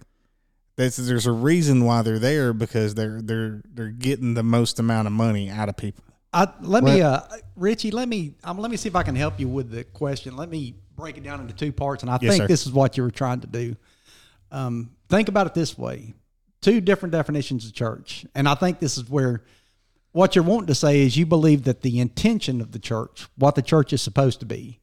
that's, there's a reason why they're there because they're they're they're getting the most amount of money out of people. I, let me, uh, Richie. Let me um, let me see if I can help you with the question. Let me break it down into two parts, and I Yes, think sir. this is what you were trying to do. Um, think about it this way: two different definitions of church, and I think this is where what you're wanting to say is you believe that the intention of the church, what the church is supposed to be.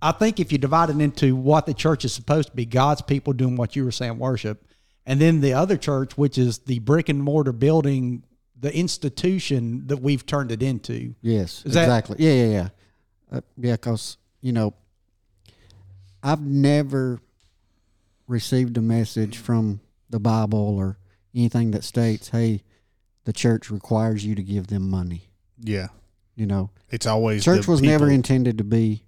I think if you divide it into what the church is supposed to be, God's people doing what you were saying, worship, and then the other church, which is the brick and mortar building, the institution that we've turned it into. yes, Is that- exactly. yeah, yeah, yeah. Uh, yeah, because you know, I've never received a message from the Bible or anything that states, "Hey, the church requires you to give them money." Yeah, You know, it's always church the was never intended to be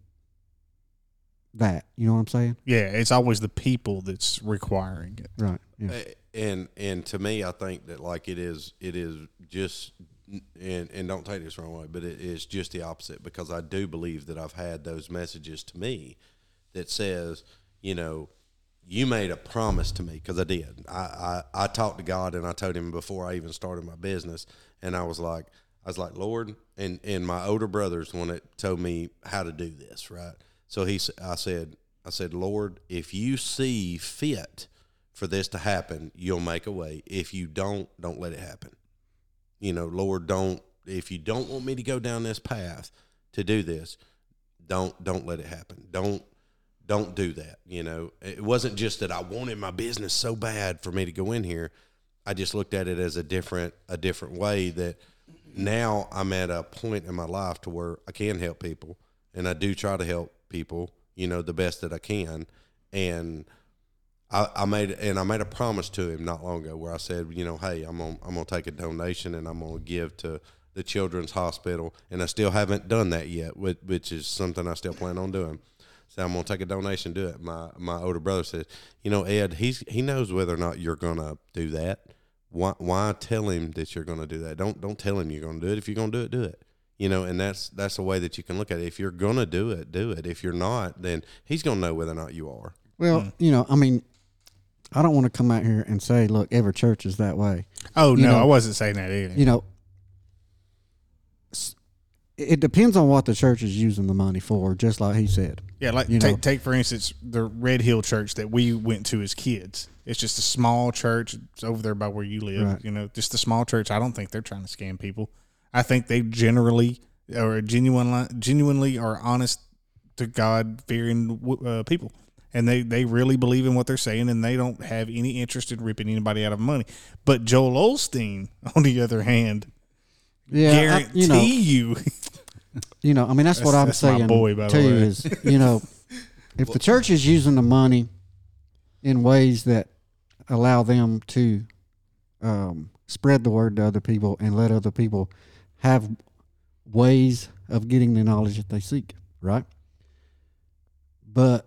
that. You know what I'm saying? Yeah, it's always the people that's requiring it. Right. Yeah. And and to me, I think that like it is it is just and and don't take this the wrong way, but it is just the opposite because I do believe that I've had those messages to me that says, you know, you made a promise to me because I did. I, I I talked to God and I told Him before I even started my business, and I was like, I was like, Lord, and and my older brother's the one that told me how to do this, right? So he, I said, I said, Lord, if you see fit for this to happen, you'll make a way. If you don't, don't let it happen. You know, Lord, don't. If you don't want me to go down this path to do this, don't don't let it happen. Don't don't do that. You know, it wasn't just that I wanted my business so bad for me to go in here. I just looked at it as a different a different way that now I'm at a point in my life to where I can help people and I do try to help people, you know, the best that I can. And I, I made and I made a promise to him not long ago where I said, you know, hey, I'm gonna I'm gonna take a donation and I'm gonna give to the children's hospital, and I still haven't done that yet, which, which is something I still plan on doing. So I'm gonna take a donation, do it. My my older brother says, you know, Ed, he's he knows whether or not you're gonna do that. Why why tell him that you're gonna do that? Don't don't tell him you're gonna do it. If you're gonna do it, do it. You know, and that's that's a way that you can look at it. If you're gonna do it, do it. If you're not, then he's gonna know whether or not you are. Well, mm. you know, I mean, I don't want to come out here and say, look, every church is that way. Oh You no, know- I wasn't saying that either. You know, s- it depends on what the church is using the money for, just like he said. Yeah, like You take know. take for instance the Red Hill Church that we went to as kids. It's just a small church. It's over there by where you live. Right. You know, just a small church. I don't think they're trying to scam people. I think they generally or genuinely genuinely are honest to God fearing uh, people, and they they really believe in what they're saying, and they don't have any interest in ripping anybody out of money. But Joel Osteen, on the other hand, Yeah, I- you know, you, you know. I mean, that's, what I'm That's- that's saying boy, by to you is, you know, if the church is using the money in ways that allow them to um, spread the word to other people and let other people have ways of getting the knowledge that they seek, right? But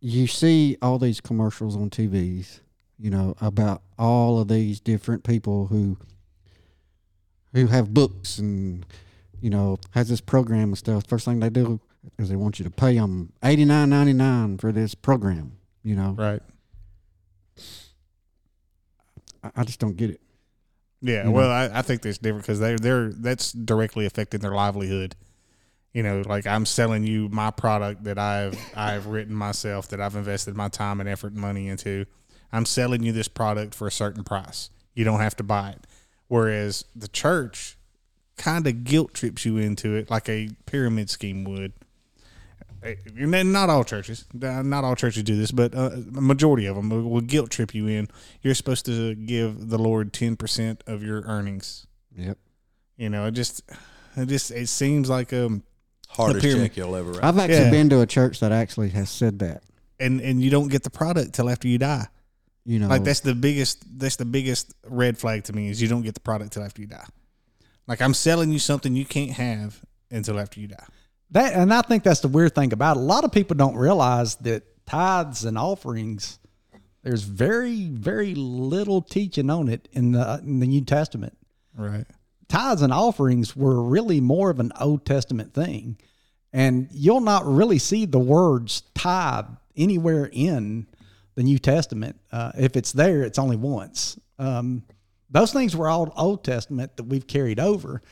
you see all these commercials on TVs, you know, about all of these different people who who have books and you know has this program and stuff. First thing they do is they want you to pay them eighty nine ninety nine for this program. You know, right? I, I just don't get it. Yeah, You well, I, I think that's different because they they're that's directly affecting their livelihood. You know, like I'm selling you my product that I've I've written myself that I've invested my time and effort and money into. I'm selling you this product for a certain price. You don't have to buy it. Whereas the church kind of guilt trips you into it like a pyramid scheme would. Eh, and Not all churches, uh, not all churches do this, but uh, a majority of them will, will guilt trip you in. You're supposed to give the Lord ten percent of your earnings. Yep. You know, it just, it just, it seems like um, Hardest pyramid. check you'll ever write. I've actually Yeah. been to a church that actually has said that. and and you don't get the product till after you die. You know, Like that's the biggest, that's the biggest red flag to me is you don't get the product till after you die. Like I'm selling you something you can't have until after you die. That and I think that's the weird thing about it. A lot of people don't realize that tithes and offerings. There's very very little teaching on it in the in the New Testament. Right. Tithes and offerings were really more of an Old Testament thing, and you'll not really see the words tithe anywhere in the New Testament. Uh, if it's there, it's only once. Um, those things were all Old Testament that we've carried over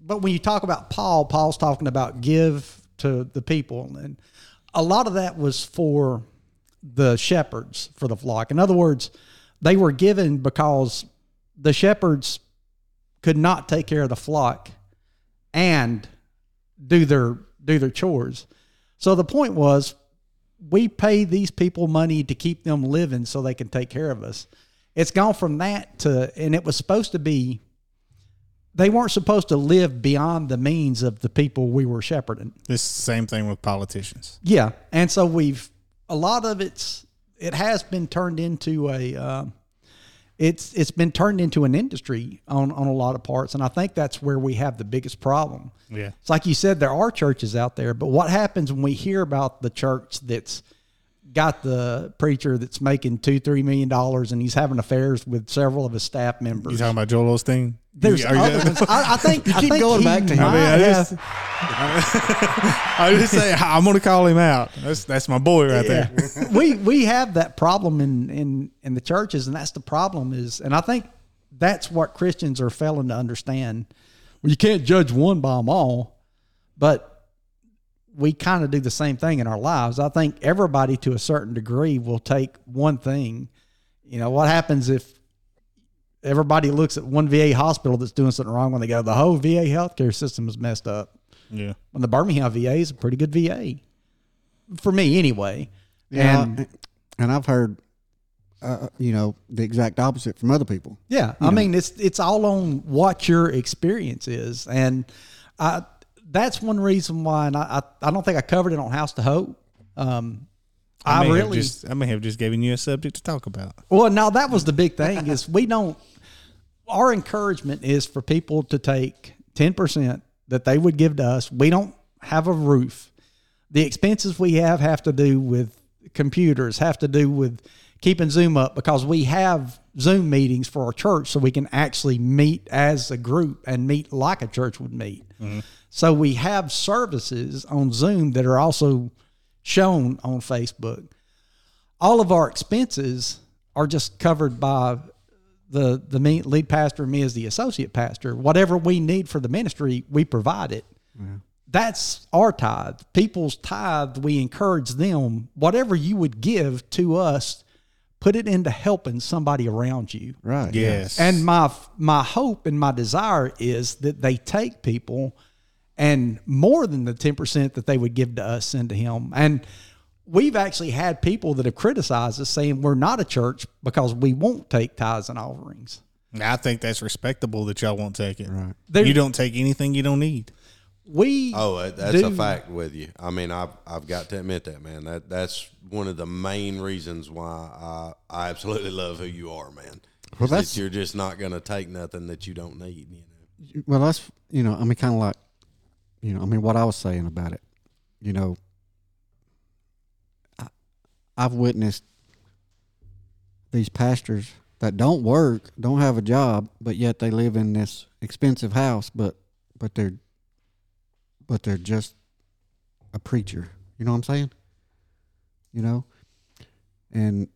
but when you talk about Paul, Paul's talking about give to the people, and a lot of that was for the shepherds for the flock. In other words, they were given because the shepherds could not take care of the flock and do their do their chores. So the point was we pay these people money to keep them living so they can take care of us. It's gone from that to and it was supposed to be they weren't supposed to live beyond the means of the people we were shepherding. This same thing with politicians. Yeah, and so we've a lot of it's it has been turned into a um, it's it's been turned into an industry on on a lot of parts, and I think that's where we have the biggest problem. Yeah. It's like you said, there are churches out there, but what happens when we hear about the church that's got the preacher that's making two, three million dollars and he's having affairs with several of his staff members? You talking about Joel Osteen? There's Are you- other ones. I, I think You I keep think going he back to him. I, mean, I just, I just say I'm gonna call him out. That's that's my boy right there. we we have that problem in in in the churches, and that's the problem is, and I think that's what Christians are failing to understand. Well, you can't judge one by them all, but we kind of do the same thing in our lives. I think everybody to a certain degree will take one thing. You know, what happens if everybody looks at one VA hospital that's doing something wrong when they go, the whole VA healthcare system is messed up? Yeah. When the Birmingham VA is a pretty good VA. For me, anyway. Yeah, And and I've heard, uh, you know, the exact opposite from other people. Yeah, I mean it's it's all on what your experience is, and I, that's one reason why. And I, I I don't think I covered it on House2Hope. Um, I, may have really just I may have just given you a subject to talk about. well, now that was the big thing is we don't. Our encouragement is for people to take ten percent that they would give to us. We don't have a roof. The expenses we have have to do with computers, have to do with keeping Zoom up because we have Zoom meetings for our church so we can actually meet as a group and meet like a church would meet. So we have services on Zoom that are also shown on Facebook all of our expenses are just covered by the the lead pastor and me as the associate pastor. Whatever we need for the ministry, we provide it. That's our tithe. People's tithe, we encourage them. Whatever you would give to us, put it into helping somebody around you. Right. Yes. And my my hope and my desire is that they take people and more than the 10% that they would give to us send to him. And we've actually had people that have criticized us saying we're not a church because we won't take tithes and offerings. I think that's respectable that y'all won't take it. Right. There- You don't take anything you don't need. We Oh, uh, that's a fact with you. I mean, I've I've got to admit that, man. That that's one of the main reasons why I I absolutely love who you are, man. Well, Is that that's- you're just not going to take nothing that you don't need. You know. Well, that's you know, I mean, kind of like, you know, I mean, what I was saying about it, you know, I, I've witnessed these pastors that don't work, don't have a job, but yet they live in this expensive house, but but they're but they're just a preacher. You know what I'm saying? You know, and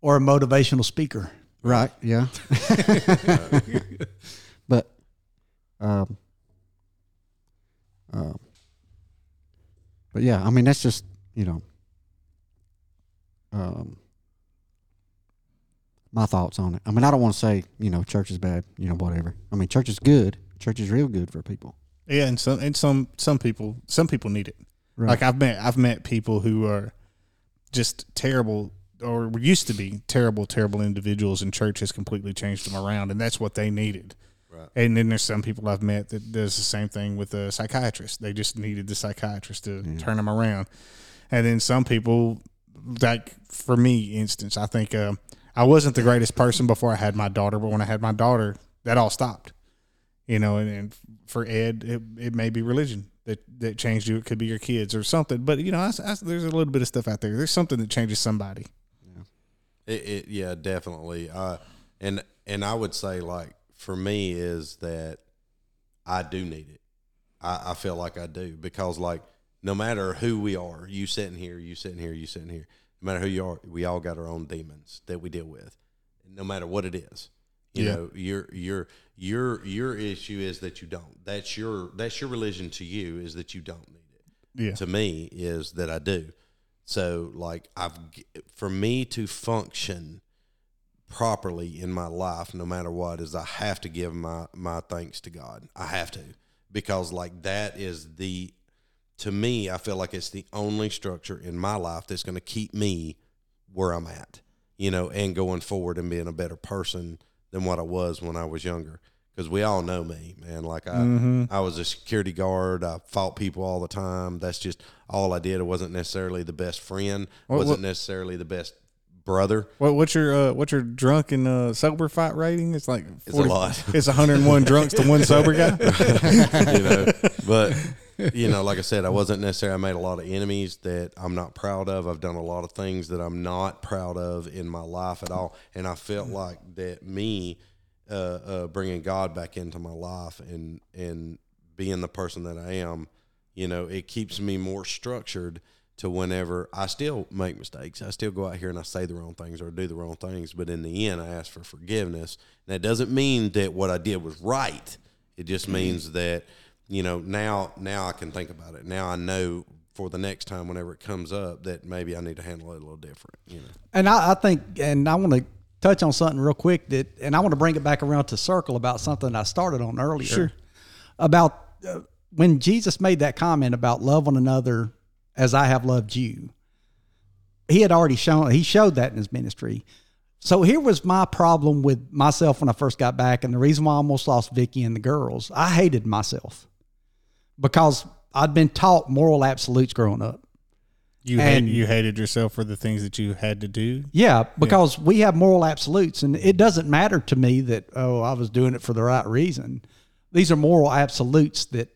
or a motivational speaker. Right. Yeah. but, um, um, but yeah, I mean that's just you know, um, my thoughts on it. I mean, I don't want to say you know church is bad, you know, whatever. I mean, church is good. Church is real good for people. Yeah, and some and some some people some people need it. Right. Like I've met I've met people who are just terrible or used to be terrible terrible individuals, and church has completely changed them around, and that's what they needed. Right. And then there's some people I've met that does the same thing with a psychiatrist. They just needed the psychiatrist to turn them around. And then some people, like for me, instance, I think uh, I wasn't the greatest person before I had my daughter, but when I had my daughter, that all stopped. You know, and, and for Ed, it, it may be religion that, that changed you. It could be your kids or something. But you know, I, I, there's a little bit of stuff out there. There's something that changes somebody. It, it yeah, definitely. Uh, and and I would say like for me is that I do need it. I, I feel like I do because like no matter who we are, you sitting here, you sitting here, you sitting here, no matter who you are, we all got our own demons that we deal with, no matter what it is. You Yeah. know, your your your your issue is that you don't. That's your that's your religion to you is that you don't need it Yeah. to me is that I do. So like I've for me to function properly in my life no matter what is I have to give my my thanks to God. I have to because like that is the to me I feel like it's the only structure in my life that's going to keep me where I'm at. You know, and going forward and being a better person than what I was when I was younger. Because we all know me, man. Like I, mm-hmm. I was a security guard. I fought people all the time. That's just all I did. I wasn't necessarily the best friend. What- wasn't what- necessarily the best brother. What, what's your uh, what's your drunk and uh, sober fight rating? It's like It's a lot. It's 101 drunks to one sober guy. you know. But you know, like I said, I wasn't necessarily. I made a lot of enemies that I'm not proud of. I've done a lot of things that I'm not proud of in my life at all, and I felt like that me uh, uh, bringing God back into my life and and being the person that I am, you know, it keeps me more structured to whenever I still make mistakes. I still go out here and I say the wrong things or do the wrong things, but in the end, I ask for forgiveness. And that doesn't mean that what I did was right. It just means that you know now now I can think about it. Now I know for the next time whenever it comes up that maybe I need to handle it a little different. You know. And I, I think, and I want to touch on something real quick that, and I want to bring it back around to circle about something I started on earlier. Sure. About uh, when Jesus made that comment about love one another as I have loved you. He had already shown, he showed that in his ministry. So here was my problem with myself when I first got back, and the reason why I almost lost Vicky and the girls. I hated myself because I'd been taught moral absolutes growing up. You hate, And- you hated yourself for the things that you had to do. Yeah, because we have moral absolutes, and it doesn't matter to me that oh I was doing it for the right reason. These are moral absolutes that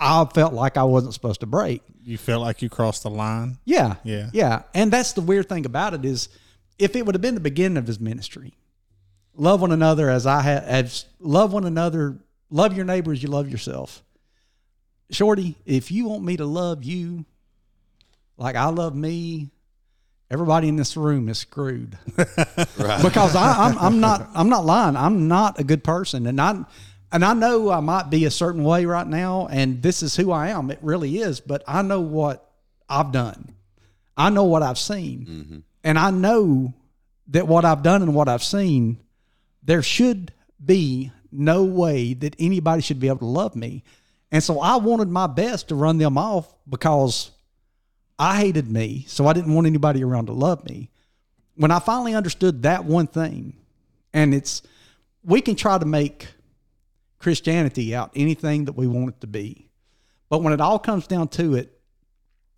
I felt like I wasn't supposed to break. You felt like you crossed the line. Yeah, Yeah. yeah, and that's the weird thing about it is, if it would have been the beginning of his ministry, love one another as I have, as love one another, love your neighbor as you love yourself. Shorty, if you want me to love you like I love me, everybody in this room is screwed Right. because I, I'm I'm not I'm not lying. I'm not a good person, and I and I know I might be a certain way right now, and this is who I am. It really is, but I know what I've done. I know what I've seen, mm-hmm. and I know that what I've done and what I've seen, there should be no way that anybody should be able to love me, and so I wanted my best to run them off because I hated me, so I didn't want anybody around to love me when I finally understood that one thing, and it's we can try to make Christianity out anything that we want it to be. But when it all comes down to it,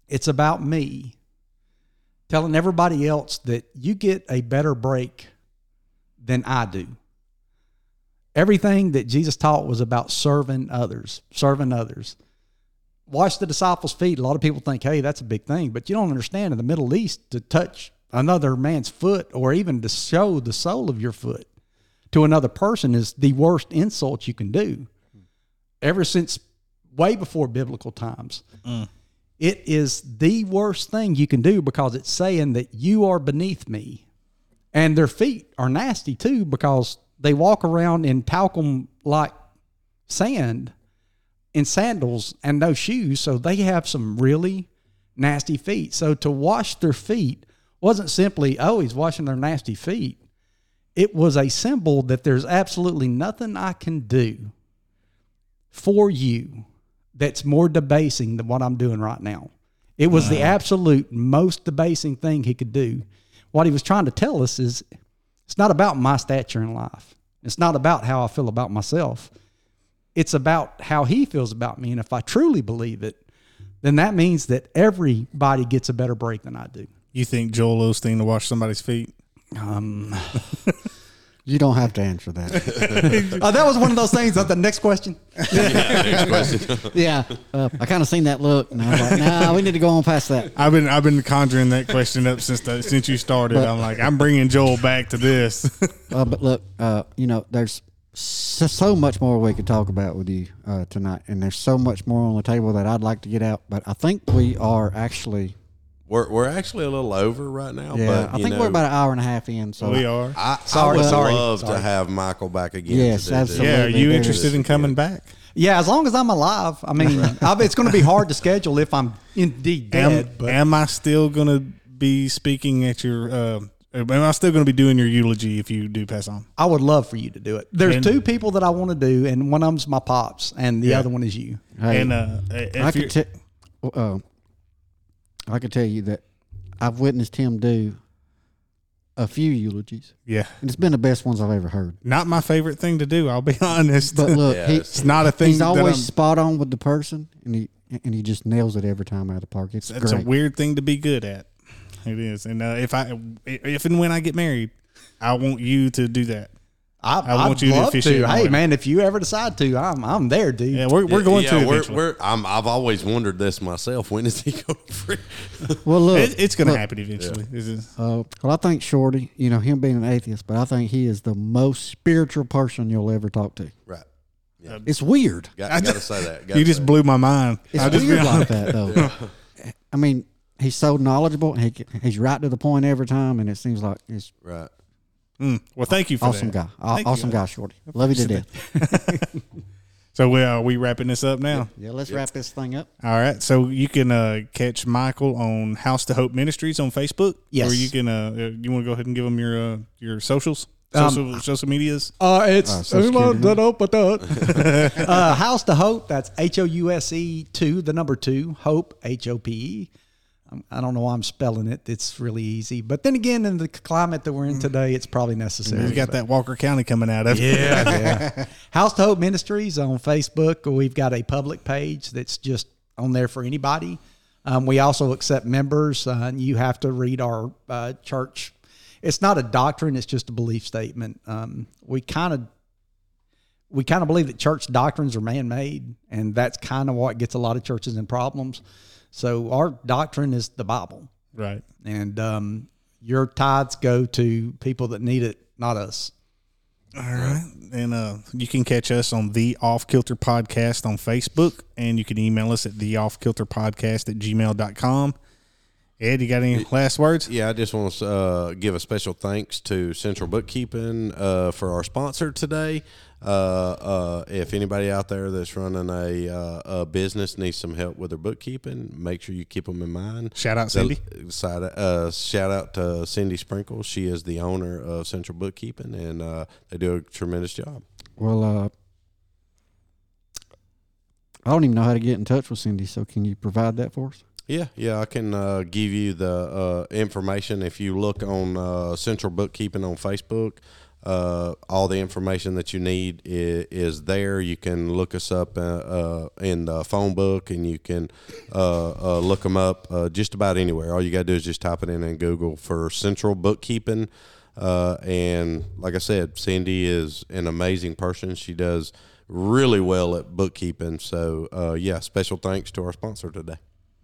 it's about me telling everybody else that you get a better break than I do. Everything that Jesus taught was about serving others, serving others. Wash the disciples' feet. A lot of people think, hey, that's a big thing. But you don't understand in the Middle East to touch another man's foot or even to show the sole of your foot to another person is the worst insult you can do. Ever since way before biblical times, mm. it is the worst thing you can do because it's saying that you are beneath me. And their feet are nasty too because they walk around in talcum like sand in sandals and no shoes. So they have some really nasty feet. So to wash their feet wasn't simply, oh, he's washing their nasty feet. It was a symbol that there's absolutely nothing I can do for you that's more debasing than what I'm doing right now. It was the absolute most debasing thing he could do. What he was trying to tell us is it's not about my stature in life. It's not about how I feel about myself. It's about how he feels about me. And if I truly believe it, then that means that everybody gets a better break than I do. You think Joel Osteen to wash somebody's feet? Um, You don't have to answer that. oh, that was one of those things. Uh, The next question. Next question. yeah, uh, I kind of seen that look, and I was like, "Nah, we need to go on past that." I've been I've been conjuring that question up since the, since you started. But- I'm like I'm bringing Joel back to this. Uh, but look, uh, you know, there's so, so much more we could talk about with you uh, tonight, and there's so much more on the table that I'd like to get out. But I think we are actually, We're, we're actually a little over right now. yeah, but, I think know, we're about an hour and a half in. So we are. I, Sorry, I would sorry, love sorry. to have Michael back again. Yes, to do this. absolutely. Yeah, are you There interested is. in coming back? Yeah, as long as I'm alive. I mean, I, it's going to be hard to schedule if I'm indeed Am, dead. but am I still gonna be speaking at your? Uh, am I still gonna be doing your eulogy if you do pass on? I would love for you to do it. There's And- two people that I want to do, and one of them's my pops, and the Yeah. other one is you. hey, and uh, if I could tell, uh, I can tell you that I've witnessed him do a few eulogies, yeah, and it's been the best ones I've ever heard. not my favorite thing to do. I'll be honest. But look, Yeah, he, it's- it's not a thing. he's that always I'm- spot on with the person, and he and he just nails it every time out of the park. It's It's great. a weird thing to be good at. It is, and uh, if I, if and when I get married, I want you to do that. I, I want I'd you to love officiate my Hey, man, if you ever decide to, I'm I'm there, dude. Yeah, we're, we're going yeah, to We're, we're, I'm, I've always wondered this myself. When is he going free? well, look, It- it's going to happen eventually. This is- Uh, well, I think Shorty, you know, him being an atheist, but I think he is the most spiritual person you'll ever talk to. right. Yeah. It's weird. Got, I got to say that. Gotta you just say blew my mind. It's I'll just be weird like that, though. I mean, he's so knowledgeable. He he's right to the point every time, and it seems like he's Right. Mm. Well, thank you for awesome that. guy. Aw- Thank you. awesome guy, Shorty. Love you to death. So we are we wrapping this up now? Yeah, let's wrap this thing up. All right. So you can uh, catch Michael on House2Hope Ministries on Facebook. Yes. Or you can uh, uh, you want to go ahead and give them your uh, your socials, Um, social social medias. Uh, it's Uh, uh, House2Hope. That's H O U S E two, the number two, Hope H O P E. I don't know why I'm spelling it. It's really easy. But then again, in the climate that we're in today, it's probably necessary. You got that Walker County coming out of it. Yeah, yeah. House2Hope Ministries on Facebook. We've got a public page that's just on there for anybody. Um, we also accept members. Uh, and you have to read our uh, church. It's not a doctrine; it's just a belief statement. Um, we kind of we kind of believe that church doctrines are man-made, and that's kind of what gets a lot of churches in problems. So our doctrine is the Bible, Right. and um, your tithes go to people that need it, not us. All right. And uh, you can catch us on the Off Kilter Podcast on Facebook, and you can email us at the Off Kilter Podcast at gmail.com. Ed, you got any last words? Yeah, I just want to uh, give a special thanks to Central Bookkeeping uh, for our sponsor today. Uh, uh, if anybody out there that's running a, uh, a business needs some help with their bookkeeping, make sure you keep them in mind. Shout out Cindy. The- side- uh, shout out to Cindy Sprinkle. She is the owner of Central Bookkeeping, and uh, they do a tremendous job. Well, uh, I don't even know how to get in touch with Cindy. So can you provide that for us? Yeah, yeah, I can uh, give you the uh, information. If you look on uh, Central Bookkeeping on Facebook, uh, all the information that you need is, is there. You can look us up uh, uh, in the phone book, and you can uh, uh, look them up uh, just about anywhere. All you got to do is just type it in in Google for Central Bookkeeping. Uh, and like I said, Cindy is an amazing person. She does really well at bookkeeping. So, uh, yeah, special thanks to our sponsor today.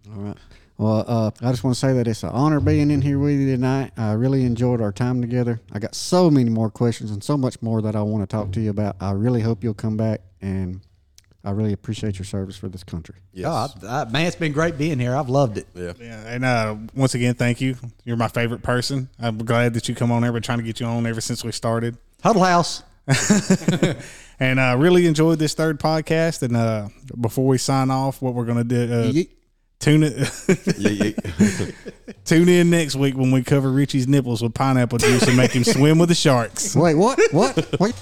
All right. Well, uh, I just want to say that it's an honor being in here with you tonight. I really enjoyed our time together. I got so many more questions and so much more that I want to talk to you about. I really hope you'll come back, and I really appreciate your service for this country. Yes. God, uh, man, it's been great being here. I've loved it. Yeah. Yeah, and uh, once again, thank you. You're my favorite person. I'm glad that you come on. I've been trying to get you on ever since we started, Huddle House. and I uh, really enjoyed this third podcast. And uh, before we sign off, what we're gonna do? Uh, Ye- tune it. Yeah, yeah. tune in next week when we cover Richie's nipples with pineapple juice and make him swim with the sharks. Wait, what? What? Wait.